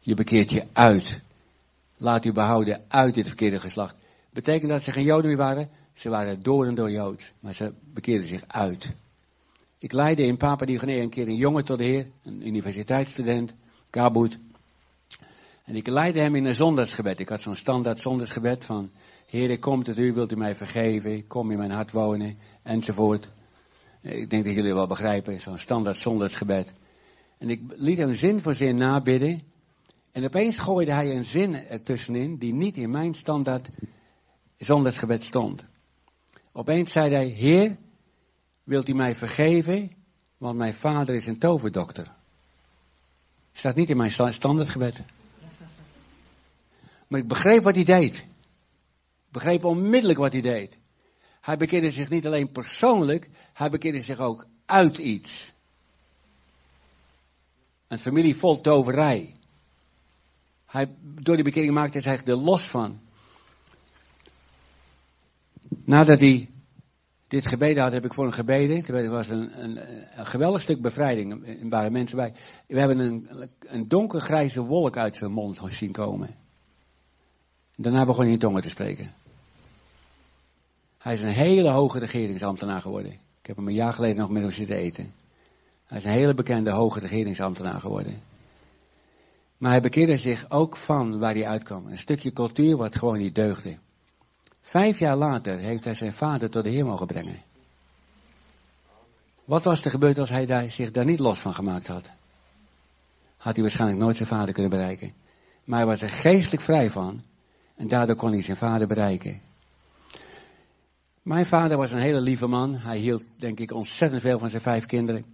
Je bekeert je uit. Laat u behouden uit dit verkeerde geslacht. Betekent dat ze geen Joden meer waren? Ze waren door en door Joods. Maar ze bekeerden zich uit. Ik leidde in Papa Guinea een keer een jongen tot de Heer. Een universiteitsstudent. Kabut. En ik leidde hem in een zondagsgebed. Ik had zo'n standaard zondagsgebed van... Heer, ik kom tot u, wilt u mij vergeven? Kom in mijn hart wonen enzovoort. Ik denk dat jullie wel begrijpen, zo'n standaard zondagsgebed. En ik liet hem zin voor zin nabidden. En opeens gooide hij een zin ertussenin die niet in mijn standaard zondagsgebed stond. Opeens zei hij, Heer, wilt u mij vergeven? Want mijn vader is een toverdokter. Staat niet in mijn standaardgebed. Maar ik begreep wat hij deed. Ik begreep onmiddellijk wat hij deed. Hij bekeerde zich niet alleen persoonlijk, hij bekeerde zich ook uit iets. Een familie vol toverij. Hij, door die bekering maakte hij zich er los van. Nadat hij dit gebeden had, heb ik voor hem gebeden. Er was een, een, een geweldig stuk bevrijding. Er waren mensen bij. We hebben een, een donkergrijze wolk uit zijn mond zien komen. Daarna begon hij in tongen te spreken. Hij is een hele hoge regeringsambtenaar geworden. Ik heb hem een jaar geleden nog met hem zitten eten. Hij is een hele bekende hoge regeringsambtenaar geworden. Maar hij bekeerde zich ook van waar hij uitkwam. Een stukje cultuur wat gewoon niet deugde. Vijf jaar later heeft hij zijn vader tot de Heer mogen brengen. Wat was er gebeurd als hij daar, zich daar niet los van gemaakt had? Had hij waarschijnlijk nooit zijn vader kunnen bereiken. Maar hij was er geestelijk vrij van. En daardoor kon hij zijn vader bereiken. Mijn vader was een hele lieve man. Hij hield, denk ik, ontzettend veel van zijn vijf kinderen.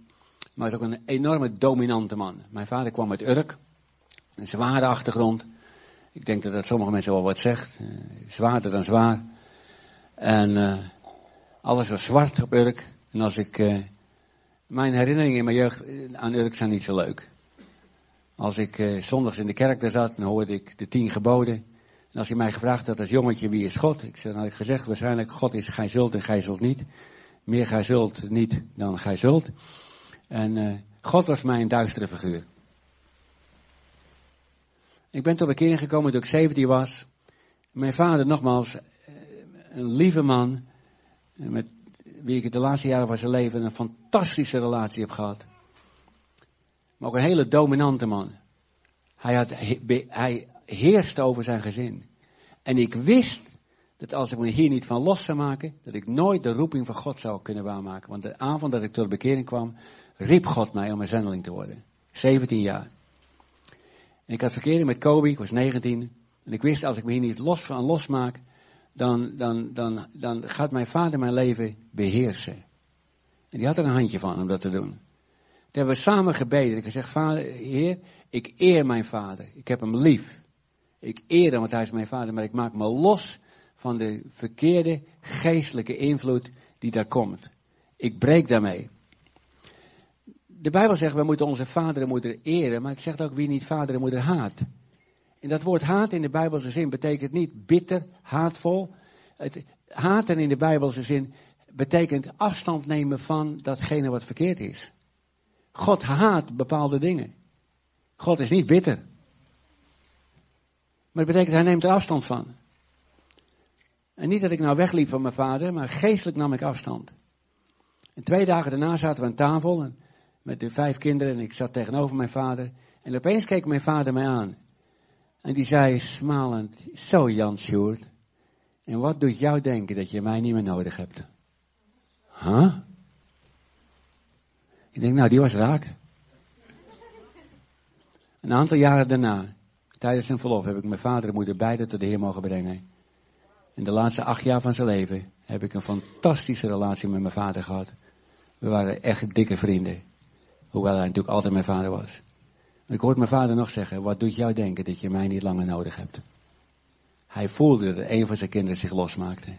Maar was ook een enorme dominante man. Mijn vader kwam uit Urk. Een zware achtergrond. Ik denk dat dat sommige mensen wel wat zegt. Uh, zwaarder dan zwaar. En uh, alles was zwart op Urk. En als ik... Uh, mijn herinneringen in mijn jeugd aan Urk zijn niet zo leuk. Als ik zondags in de kerk daar zat, dan hoorde ik de tien geboden. Als je mij gevraagd had als jongetje wie is God, ik zei, had ik gezegd waarschijnlijk God is gij zult en gij zult niet. Meer gij zult niet dan gij zult. En uh, God was mij een duistere figuur. Ik ben tot bekering gekomen toen ik 17 was. Mijn vader, nogmaals, een lieve man, met wie ik de laatste jaren van zijn leven een fantastische relatie heb gehad. Maar ook een hele dominante man. Hij, had, hij heerste over zijn gezin. En ik wist dat als ik me hier niet van los zou maken, dat ik nooit de roeping van God zou kunnen waarmaken. Want de avond dat ik tot bekering kwam, riep God mij om een zendeling te worden. 17 jaar. En ik had verkering met Kobe, ik was 19. En ik wist, als ik me hier niet los van losmaak, dan, dan, dan, dan gaat mijn vader mijn leven beheersen. En die had er een handje van om dat te doen. Toen hebben we samen gebeden. Ik heb gezegd, vader, heer, ik eer mijn vader. Ik heb hem lief. Ik eer hem, want hij is mijn vader. Maar ik maak me los van de verkeerde geestelijke invloed die daar komt. Ik breek daarmee. De Bijbel zegt, we moeten onze vader en moeder eren. Maar het zegt ook, wie niet vader en moeder haat. En dat woord haat in de Bijbelse zin betekent niet bitter, haatvol. Het haten in de Bijbelse zin betekent afstand nemen van datgene wat verkeerd is. God haat bepaalde dingen. God is niet bitter. Maar het betekent, hij neemt er afstand van. En niet dat ik nou wegliep van mijn vader, maar geestelijk nam ik afstand. En twee dagen daarna zaten we aan tafel met de vijf kinderen en ik zat tegenover mijn vader. En opeens keek mijn vader mij aan. En die zei smalend, zo Jan Sjoerd, en wat doet jou denken dat je mij niet meer nodig hebt? Huh? Ik denk, nou, die was raak. Een aantal jaren daarna, tijdens zijn verlof, heb ik mijn vader en moeder beide tot de Heer mogen brengen. In de laatste acht jaar van zijn leven heb ik een fantastische relatie met mijn vader gehad. We waren echt dikke vrienden. Hoewel hij natuurlijk altijd mijn vader was. Ik hoorde mijn vader nog zeggen, wat doet jou denken dat je mij niet langer nodig hebt? Hij voelde dat een van zijn kinderen zich losmaakte.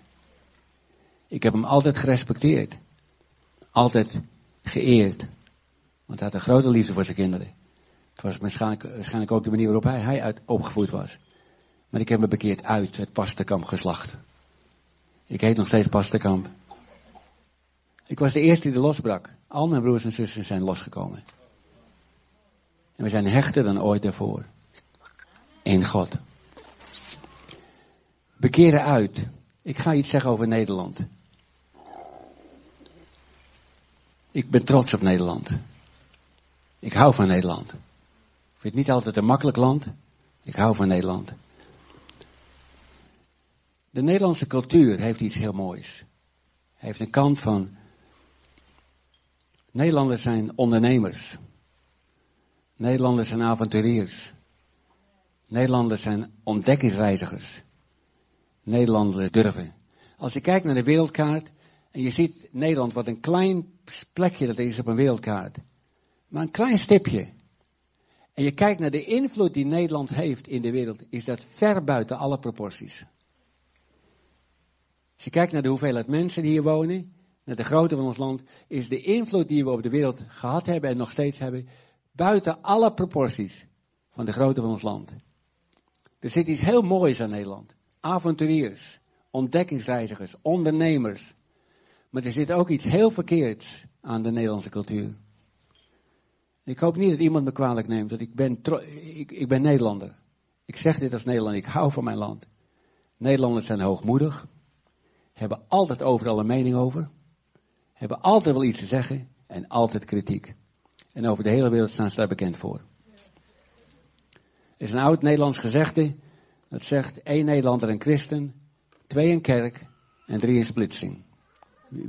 Ik heb hem altijd gerespecteerd. Altijd geëerd. Want hij had een grote liefde voor zijn kinderen. Het was waarschijnlijk, ook de manier waarop hij, uit, opgevoed was. Maar ik heb me bekeerd uit het Pastenkamp geslacht. Ik heet nog steeds Pastenkamp. Ik was de eerste die er losbrak. Al mijn broers en zussen zijn losgekomen. En we zijn hechter dan ooit daarvoor. In God. Bekeren uit. Ik ga iets zeggen over Nederland. Ik ben trots op Nederland. Ik hou van Nederland. Het niet altijd een makkelijk land. Ik hou van Nederland. De Nederlandse cultuur heeft iets heel moois. Heeft een kant van. Nederlanders zijn ondernemers. Nederlanders zijn avonturiers. Nederlanders zijn ontdekkingsreizigers. Nederlanders durven. Als je kijkt naar de wereldkaart en je ziet Nederland wat een klein plekje dat is op een wereldkaart. Maar een klein stipje. En je kijkt naar de invloed die Nederland heeft in de wereld, is dat ver buiten alle proporties. Als je kijkt naar de hoeveelheid mensen die hier wonen, naar de grootte van ons land, is de invloed die we op de wereld gehad hebben en nog steeds hebben, buiten alle proporties van de grootte van ons land. Er zit iets heel moois aan Nederland. Avonturiers, ontdekkingsreizigers, ondernemers. Maar er zit ook iets heel verkeerds aan de Nederlandse cultuur. Ik hoop niet dat iemand me kwalijk neemt, dat ik ben, ik, ik ben Nederlander. Ik zeg dit als Nederlander, ik hou van mijn land. Nederlanders zijn hoogmoedig, hebben altijd overal een mening over, hebben altijd wel iets te zeggen en altijd kritiek. En over de hele wereld staan ze daar bekend voor. Er is een oud Nederlands gezegde. Dat zegt één Nederlander een christen, twee een kerk en drie een splitsing.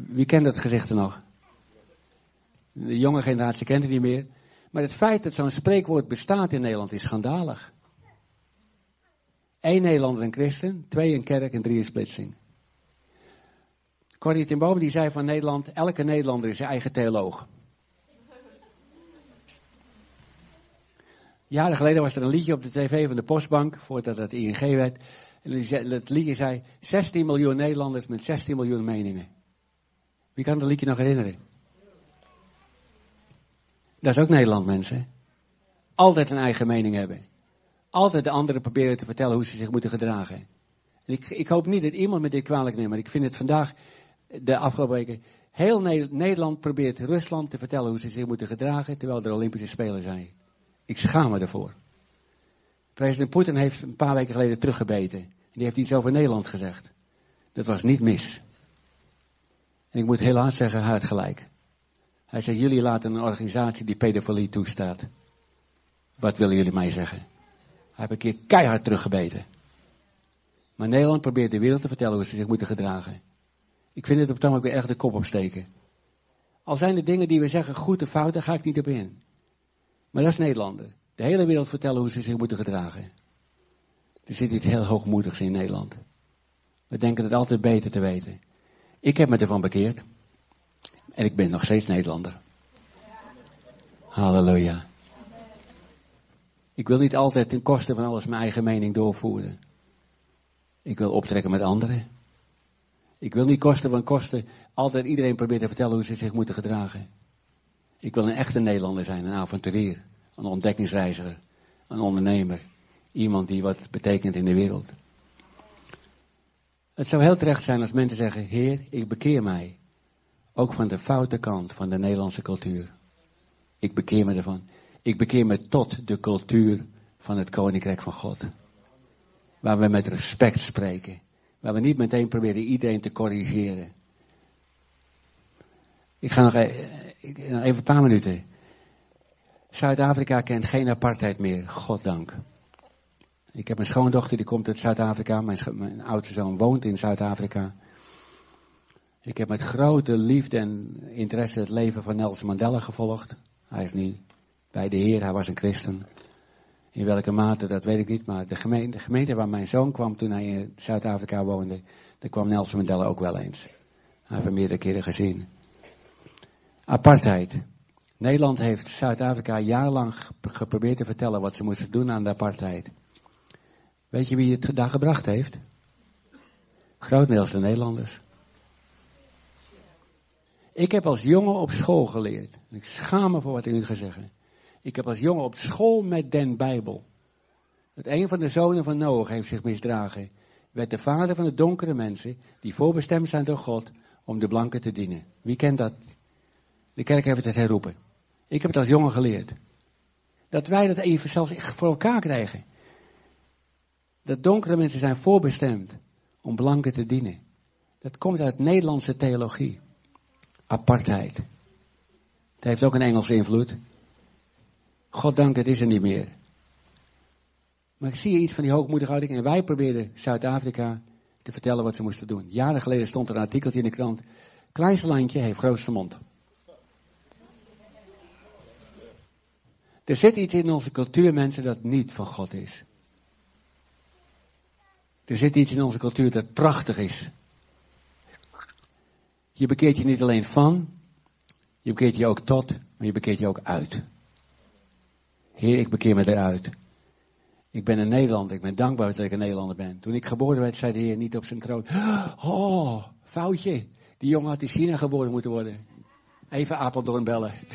Wie kent dat gezegde nog? De jonge generatie kent het niet meer. Maar het feit dat zo'n spreekwoord bestaat in Nederland is schandalig. Eén Nederlander een christen, twee een kerk en drie een splitsing. Corrie ten Boom die zei van Nederland, elke Nederlander is zijn eigen theoloog. Jaren geleden was er een liedje op de tv van de Postbank, voordat het ING werd. En het liedje zei 16 miljoen Nederlanders met 16 miljoen meningen. Wie kan dat liedje nog herinneren? Dat is ook Nederland, mensen. Altijd een eigen mening hebben. Altijd de anderen proberen te vertellen hoe ze zich moeten gedragen. En ik, ik hoop niet dat iemand me dit kwalijk neemt, maar ik vind het vandaag, de afgelopen weken, heel Nederland probeert Rusland te vertellen hoe ze zich moeten gedragen, terwijl er Olympische Spelen zijn. Ik schaam me ervoor. President Poetin heeft een paar weken geleden teruggebeten. En die heeft iets over Nederland gezegd. Dat was niet mis. En ik moet helaas zeggen, hij had gelijk. Hij zei, jullie laten een organisatie die pedofilie toestaat. Wat willen jullie mij zeggen? Hij heeft een keer keihard teruggebeten. Maar Nederland probeert de wereld te vertellen hoe ze zich moeten gedragen. Ik vind het op het weer echt de kop opsteken. Al zijn de dingen die we zeggen goed of fout, daar ga ik niet op in. Maar dat is Nederlander. De hele wereld vertellen hoe ze zich moeten gedragen. Er zit iets heel hoogmoedigs in Nederland. We denken het altijd beter te weten. Ik heb me ervan bekeerd. En ik ben nog steeds Nederlander. Halleluja. Ik wil niet altijd ten koste van alles mijn eigen mening doorvoeren. Ik wil optrekken met anderen. Ik wil niet kosten van kosten altijd iedereen proberen te vertellen hoe ze zich moeten gedragen. Ik wil een echte Nederlander zijn, een avonturier, een ontdekkingsreiziger, een ondernemer. Iemand die wat betekent in de wereld. Het zou heel terecht zijn als mensen zeggen, Heer, ik bekeer mij. Ook van de foute kant van de Nederlandse cultuur. Ik bekeer me ervan. Ik bekeer me tot de cultuur van het Koninkrijk van God. Waar we met respect spreken. Waar we niet meteen proberen iedereen te corrigeren. Ik ga nog e- even een paar minuten. Zuid-Afrika kent geen apartheid meer, goddank. Ik heb een schoondochter die komt uit Zuid-Afrika. Mijn, mijn oudste zoon woont in Zuid-Afrika. Ik heb met grote liefde en interesse het leven van Nelson Mandela gevolgd. Hij is nu bij de Heer, hij was een christen. In welke mate, dat weet ik niet, maar de gemeente, waar mijn zoon kwam toen hij in Zuid-Afrika woonde, daar kwam Nelson Mandela ook wel eens. Hij heeft hem meerdere keren gezien. Apartheid. Nederland heeft Zuid-Afrika jarenlang geprobeerd te vertellen wat ze moesten doen aan de apartheid. Weet je wie het daar gebracht heeft? Grotendeels de Nederlanders. Ik heb als jongen op school geleerd. En ik schaam me voor wat ik nu ga zeggen. Ik heb als jongen op school met den Bijbel. Dat een van de zonen van Noach heeft zich misdragen. Werd de vader van de donkere mensen. Die voorbestemd zijn door God. Om de blanken te dienen. Wie kent dat? De kerk heeft het herroepen. Ik heb het als jongen geleerd. Dat wij dat even zelfs voor elkaar krijgen. Dat donkere mensen zijn voorbestemd om blanken te dienen. Dat komt uit Nederlandse theologie. Apartheid. Het heeft ook een Engelse invloed. God dank, het is er niet meer. Maar ik zie iets van die hoogmoedigheid. En wij probeerden Zuid-Afrika te vertellen wat ze moesten doen. Jaren geleden stond er een artikeltje in de krant. Kleinste landje heeft grootste mond. Er zit iets in onze cultuur, mensen, dat niet van God is. Er zit iets in onze cultuur dat prachtig is. Je bekeert je niet alleen van, je bekeert je ook tot, maar je bekeert je ook uit. Heer, ik bekeer me eruit. Ik ben een Nederlander, ik ben dankbaar dat ik een Nederlander ben. Toen ik geboren werd, zei de Heer niet op zijn troon, oh, foutje, die jongen had in China geboren moeten worden. Even Apeldoorn bellen. *laughs*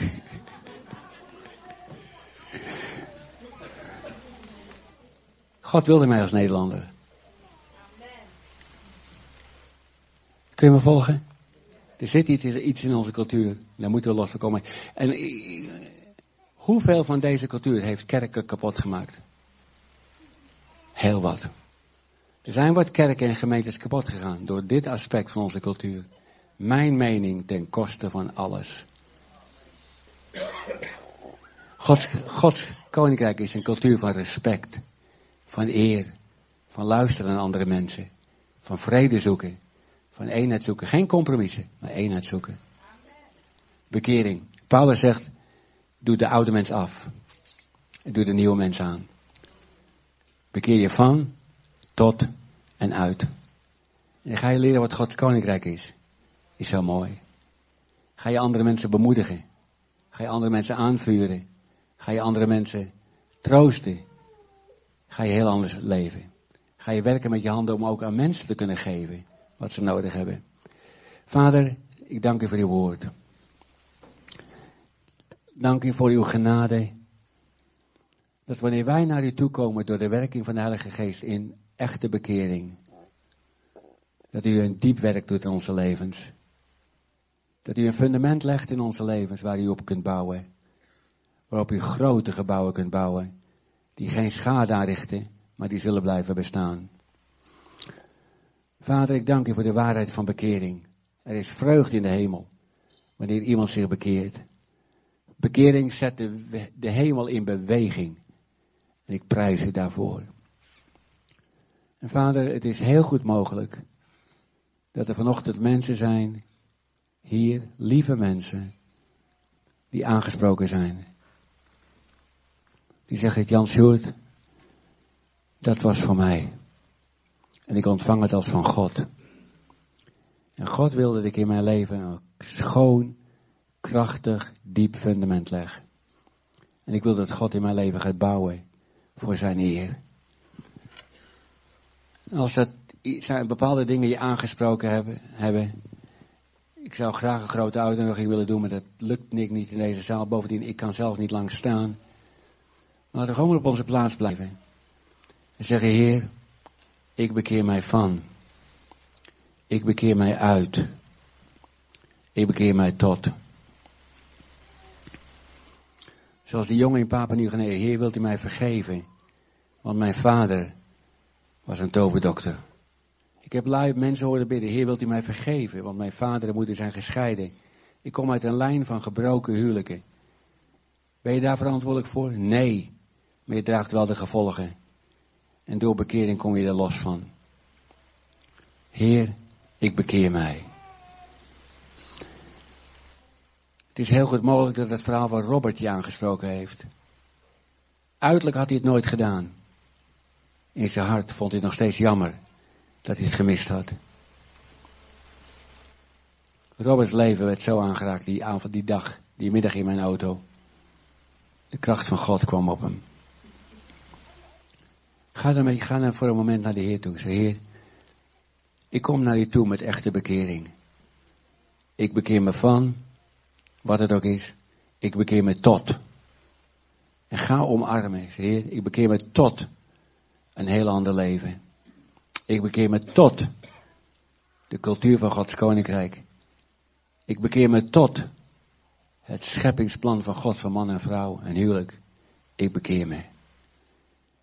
God wilde mij als Nederlander. Kun je me volgen? Er zit iets, in onze cultuur. Daar moeten we los van komen. En eh, hoeveel van deze cultuur heeft kerken kapot gemaakt? Heel wat. Er zijn wat kerken en gemeentes kapot gegaan door dit aspect van onze cultuur. Mijn mening ten koste van alles. Gods, Gods koninkrijk is een cultuur van respect, van eer, van luisteren naar andere mensen, van vrede zoeken, van eenheid zoeken. Geen compromissen, maar eenheid zoeken. Bekering. Paulus zegt, doe de oude mens af. Doe de nieuwe mens aan. Bekeer je van, tot en uit. En ga je leren wat Gods koninkrijk is. Is zo mooi. Ga je andere mensen bemoedigen. Ga je andere mensen aanvuren. Ga je andere mensen troosten. Ga je heel anders leven. Ga je werken met je handen om ook aan mensen te kunnen geven wat ze nodig hebben. Vader, ik dank u voor uw woord. Dank u voor uw genade. Dat wanneer wij naar u toe komen door de werking van de Heilige Geest in echte bekering, dat u een diep werk doet in onze levens. Dat u een fundament legt in onze levens waar u op kunt bouwen. Waarop u grote gebouwen kunt bouwen. die geen schade aanrichten, maar die zullen blijven bestaan. Vader, ik dank u voor de waarheid van bekering. Er is vreugde in de hemel wanneer iemand zich bekeert. Bekering zet de, de hemel in beweging. En ik prijs u daarvoor. En vader, het is heel goed mogelijk dat er vanochtend mensen zijn, hier, lieve mensen, die aangesproken zijn. Die zeggen, Jan Sjoerd, dat was voor mij. En ik ontvang het als van God. En God wilde dat ik in mijn leven een schoon, krachtig, diep fundament leg. En ik wil dat God in mijn leven gaat bouwen voor zijn eer. Als dat zijn bepaalde dingen je aangesproken hebben, hebben. Ik zou graag een grote uitnodiging willen doen, maar dat lukt niet in deze zaal. Bovendien, ik kan zelf niet lang staan. Laten we gewoon op onze plaats blijven. En zeggen, Heer, ik bekeer mij van. Ik bekeer mij uit. Ik bekeer mij tot. Zoals die jongen in Papa nu Guinea. Heer, wilt u mij vergeven? Want mijn vader was een toverdokter. Ik heb lui mensen horen bidden. Heer, wilt u mij vergeven? Want mijn vader en moeder zijn gescheiden. Ik kom uit een lijn van gebroken huwelijken. Ben je daar verantwoordelijk voor? Nee. Maar je draagt wel de gevolgen. En door bekering kom je er los van. Heer, ik bekeer mij. Het is heel goed mogelijk dat het verhaal van Robert je aangesproken heeft. Uiterlijk had hij het nooit gedaan. In zijn hart vond hij het nog steeds jammer dat hij het gemist had. Roberts leven werd zo aangeraakt die avond, die dag, die middag in mijn auto. De kracht van God kwam op hem. Ga dan, ga dan voor een moment naar de Heer toe. Zeg, Heer, ik kom naar u toe met echte bekering. Ik bekeer me van, wat het ook is. Ik bekeer me tot. En ga omarmen. Heer, ik bekeer me tot een heel ander leven. Ik bekeer me tot de cultuur van Gods koninkrijk. Ik bekeer me tot het scheppingsplan van God van man en vrouw en huwelijk. Ik bekeer me.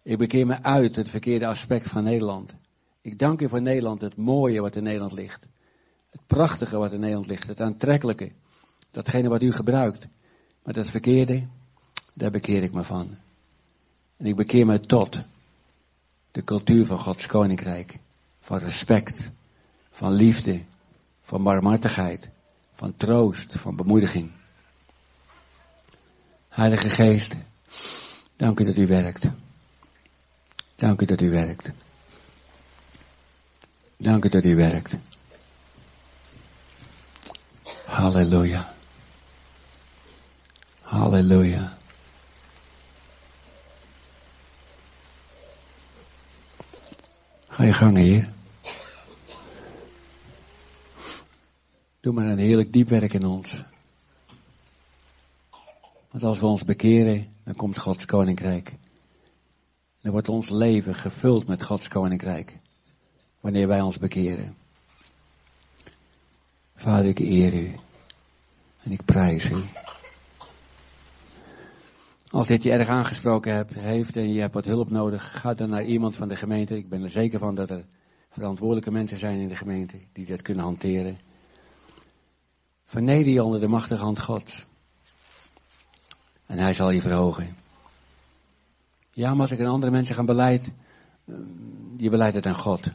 Ik bekeer me uit het verkeerde aspect van Nederland. Ik dank u voor Nederland, het mooie wat in Nederland ligt. Het prachtige wat in Nederland ligt, het aantrekkelijke. Datgene wat u gebruikt. Maar dat verkeerde, daar bekeer ik me van. En ik bekeer me tot de cultuur van Gods koninkrijk. Van respect, van liefde, van barmhartigheid, van troost, van bemoediging. Heilige Geest, dank u dat u werkt. Dank u dat u werkt. Dank u dat u werkt. Halleluja. Halleluja. Ga je gang, Heer. Doe maar een heerlijk diep werk in ons. Want als we ons bekeren, dan komt Gods koninkrijk. Dan wordt ons leven gevuld met Gods koninkrijk. Wanneer wij ons bekeren. Vader, ik eer u. En ik prijs u. Als dit je erg aangesproken hebt, heeft en je hebt wat hulp nodig, ga dan naar iemand van de gemeente. Ik ben er zeker van dat er verantwoordelijke mensen zijn in de gemeente die dat kunnen hanteren. Verneder je onder de machtige hand Gods. En hij zal je verhogen. Ja, maar als ik aan andere mensen ga beleid, eh, je beleidt het aan God.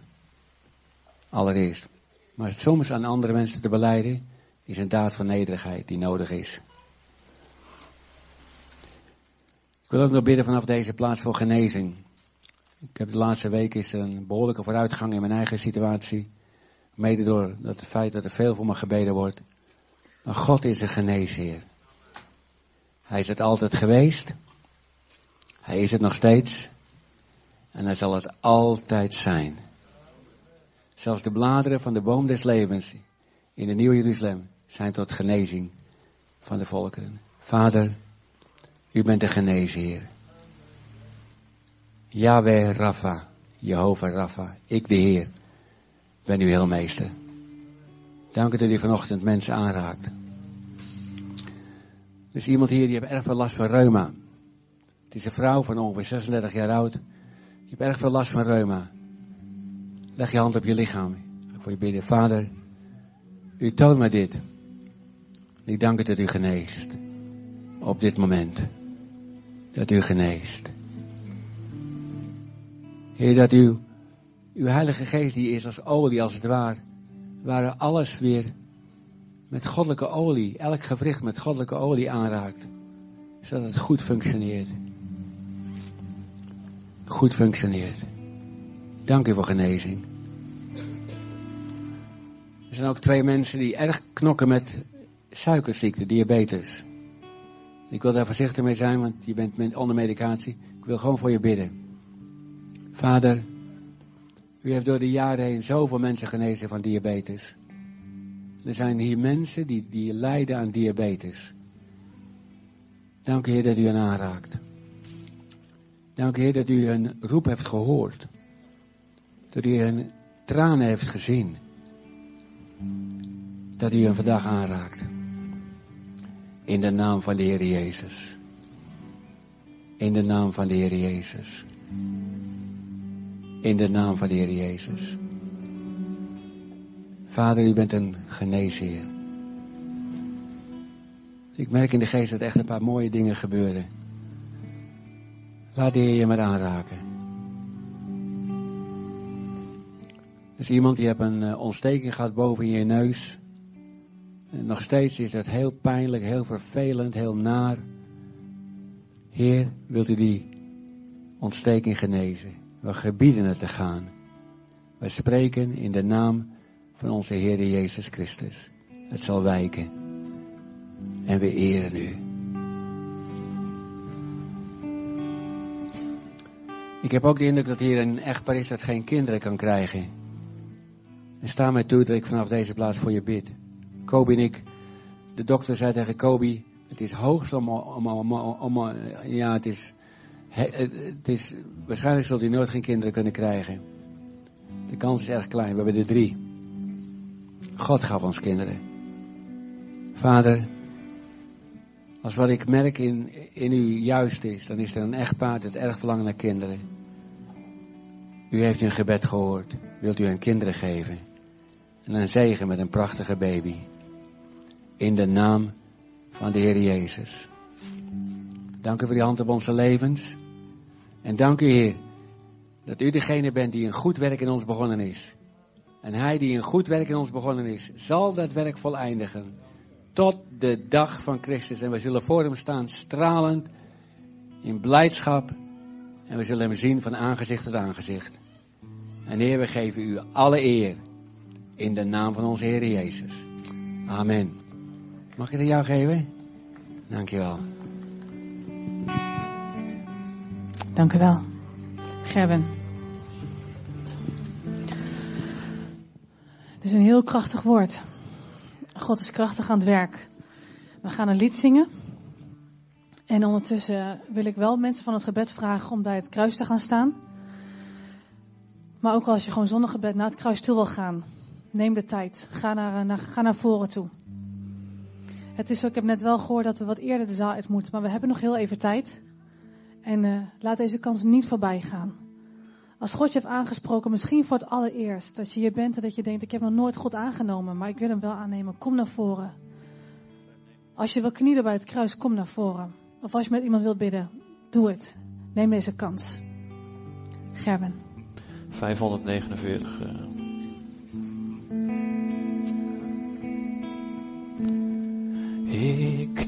Allereerst. Maar soms aan andere mensen te beleiden, is een daad van nederigheid die nodig is. Ik wil ook nog bidden vanaf deze plaats voor genezing. Ik heb de laatste week is een behoorlijke vooruitgang in mijn eigen situatie. Mede door het feit dat er veel voor me gebeden wordt. Maar God is een geneesheer. Hij is het altijd geweest. Hij is het nog steeds. En hij zal het altijd zijn. Zelfs de bladeren van de boom des levens in de Nieuwe Jeruzalem zijn tot genezing van de volkeren. Vader, u bent de geneesheer. Yahweh Rafa, Jehovah Rafa, ik de Heer, ben uw heelmeester. Dank u dat u vanochtend mensen aanraakt. Dus iemand hier die heeft erg veel last van reuma. Het is een vrouw van ongeveer 36 jaar oud. Je hebt erg veel last van reuma. Leg je hand op je lichaam. Ik voor je bidden. Vader, u toont mij dit. Ik dank u dat u geneest. Op dit moment. Dat u geneest. Heer, dat u, uw Heilige Geest die is als olie, als het ware, waar alles weer met goddelijke olie, elk gewricht met goddelijke olie aanraakt. Zodat het goed functioneert. Goed functioneert. Dank u voor genezing. Er zijn ook twee mensen die erg knokken met suikerziekte, diabetes. Ik wil daar voorzichtig mee zijn, want je bent onder medicatie. Ik wil gewoon voor je bidden. Vader, u heeft door de jaren heen zoveel mensen genezen van diabetes. Er zijn hier mensen die, die lijden aan diabetes. Dank u Heer dat u hen aanraakt. Dank Heer dat u hun roep heeft gehoord. Dat u hun tranen heeft gezien. Dat u hen vandaag aanraakt. In de naam van de Heer Jezus. In de naam van de Heer Jezus. In de naam van de Heer Jezus. Vader, u bent een geneesheer. Ik merk in de geest dat echt een paar mooie dingen gebeuren. Laat de Heer je maar aanraken. Is iemand die heeft een uh, ontsteking gehad boven je neus. En nog steeds is dat heel pijnlijk, heel vervelend, heel naar. Heer, wilt u die ontsteking genezen? We gebieden het te gaan. We spreken in de naam van onze Heer Jezus Christus. Het zal wijken. En we eren u. Ik heb ook de indruk dat hier een echtpaar is dat geen kinderen kan krijgen. En sta mij toe dat ik vanaf deze plaats voor je bid. Kobi en ik, de dokter zei tegen Kobi, het is hoogst om, ja, het is, het is, waarschijnlijk zult hij nooit geen kinderen kunnen krijgen. De kans is erg klein, we hebben er drie. God gaf ons kinderen. Vader, als wat ik merk in, in u juist is, dan is er een echtpaar dat erg verlangt naar kinderen. U heeft een gebed gehoord. Wilt u hen kinderen geven? En een zegen met een prachtige baby. In de naam van de Heer Jezus. Dank u voor die hand op onze levens. En dank u Heer, dat u degene bent die een goed werk in ons begonnen is. En hij die een goed werk in ons begonnen is, zal dat werk voleindigen. Tot de dag van Christus. En we zullen voor hem staan, stralend, in blijdschap. En we zullen hem zien van aangezicht tot aangezicht. En Heer, we geven u alle eer. In de naam van onze Heer Jezus. Amen. Mag ik het aan jou geven? Dankjewel. Dank u wel. Gerben. Het is een heel krachtig woord. God is krachtig aan het werk. We gaan een lied zingen. En ondertussen wil ik wel mensen van het gebed vragen om bij het kruis te gaan staan. Maar ook als je gewoon zonder gebed naar het kruis stil wil gaan, neem de tijd. Ga naar, naar, ga naar voren toe. Het is zo, ik heb net wel gehoord dat we wat eerder de zaal uit moeten, maar we hebben nog heel even tijd. En uh, laat deze kans niet voorbij gaan. Als God je heeft aangesproken, misschien voor het allereerst, dat je hier bent en dat je denkt, ik heb nog nooit God aangenomen, maar ik wil hem wel aannemen, kom naar voren. Als je wil knielen bij het kruis, kom naar voren. Of als je met iemand wil bidden, doe het. Neem deze kans. Gerben. 549. Uh... Ik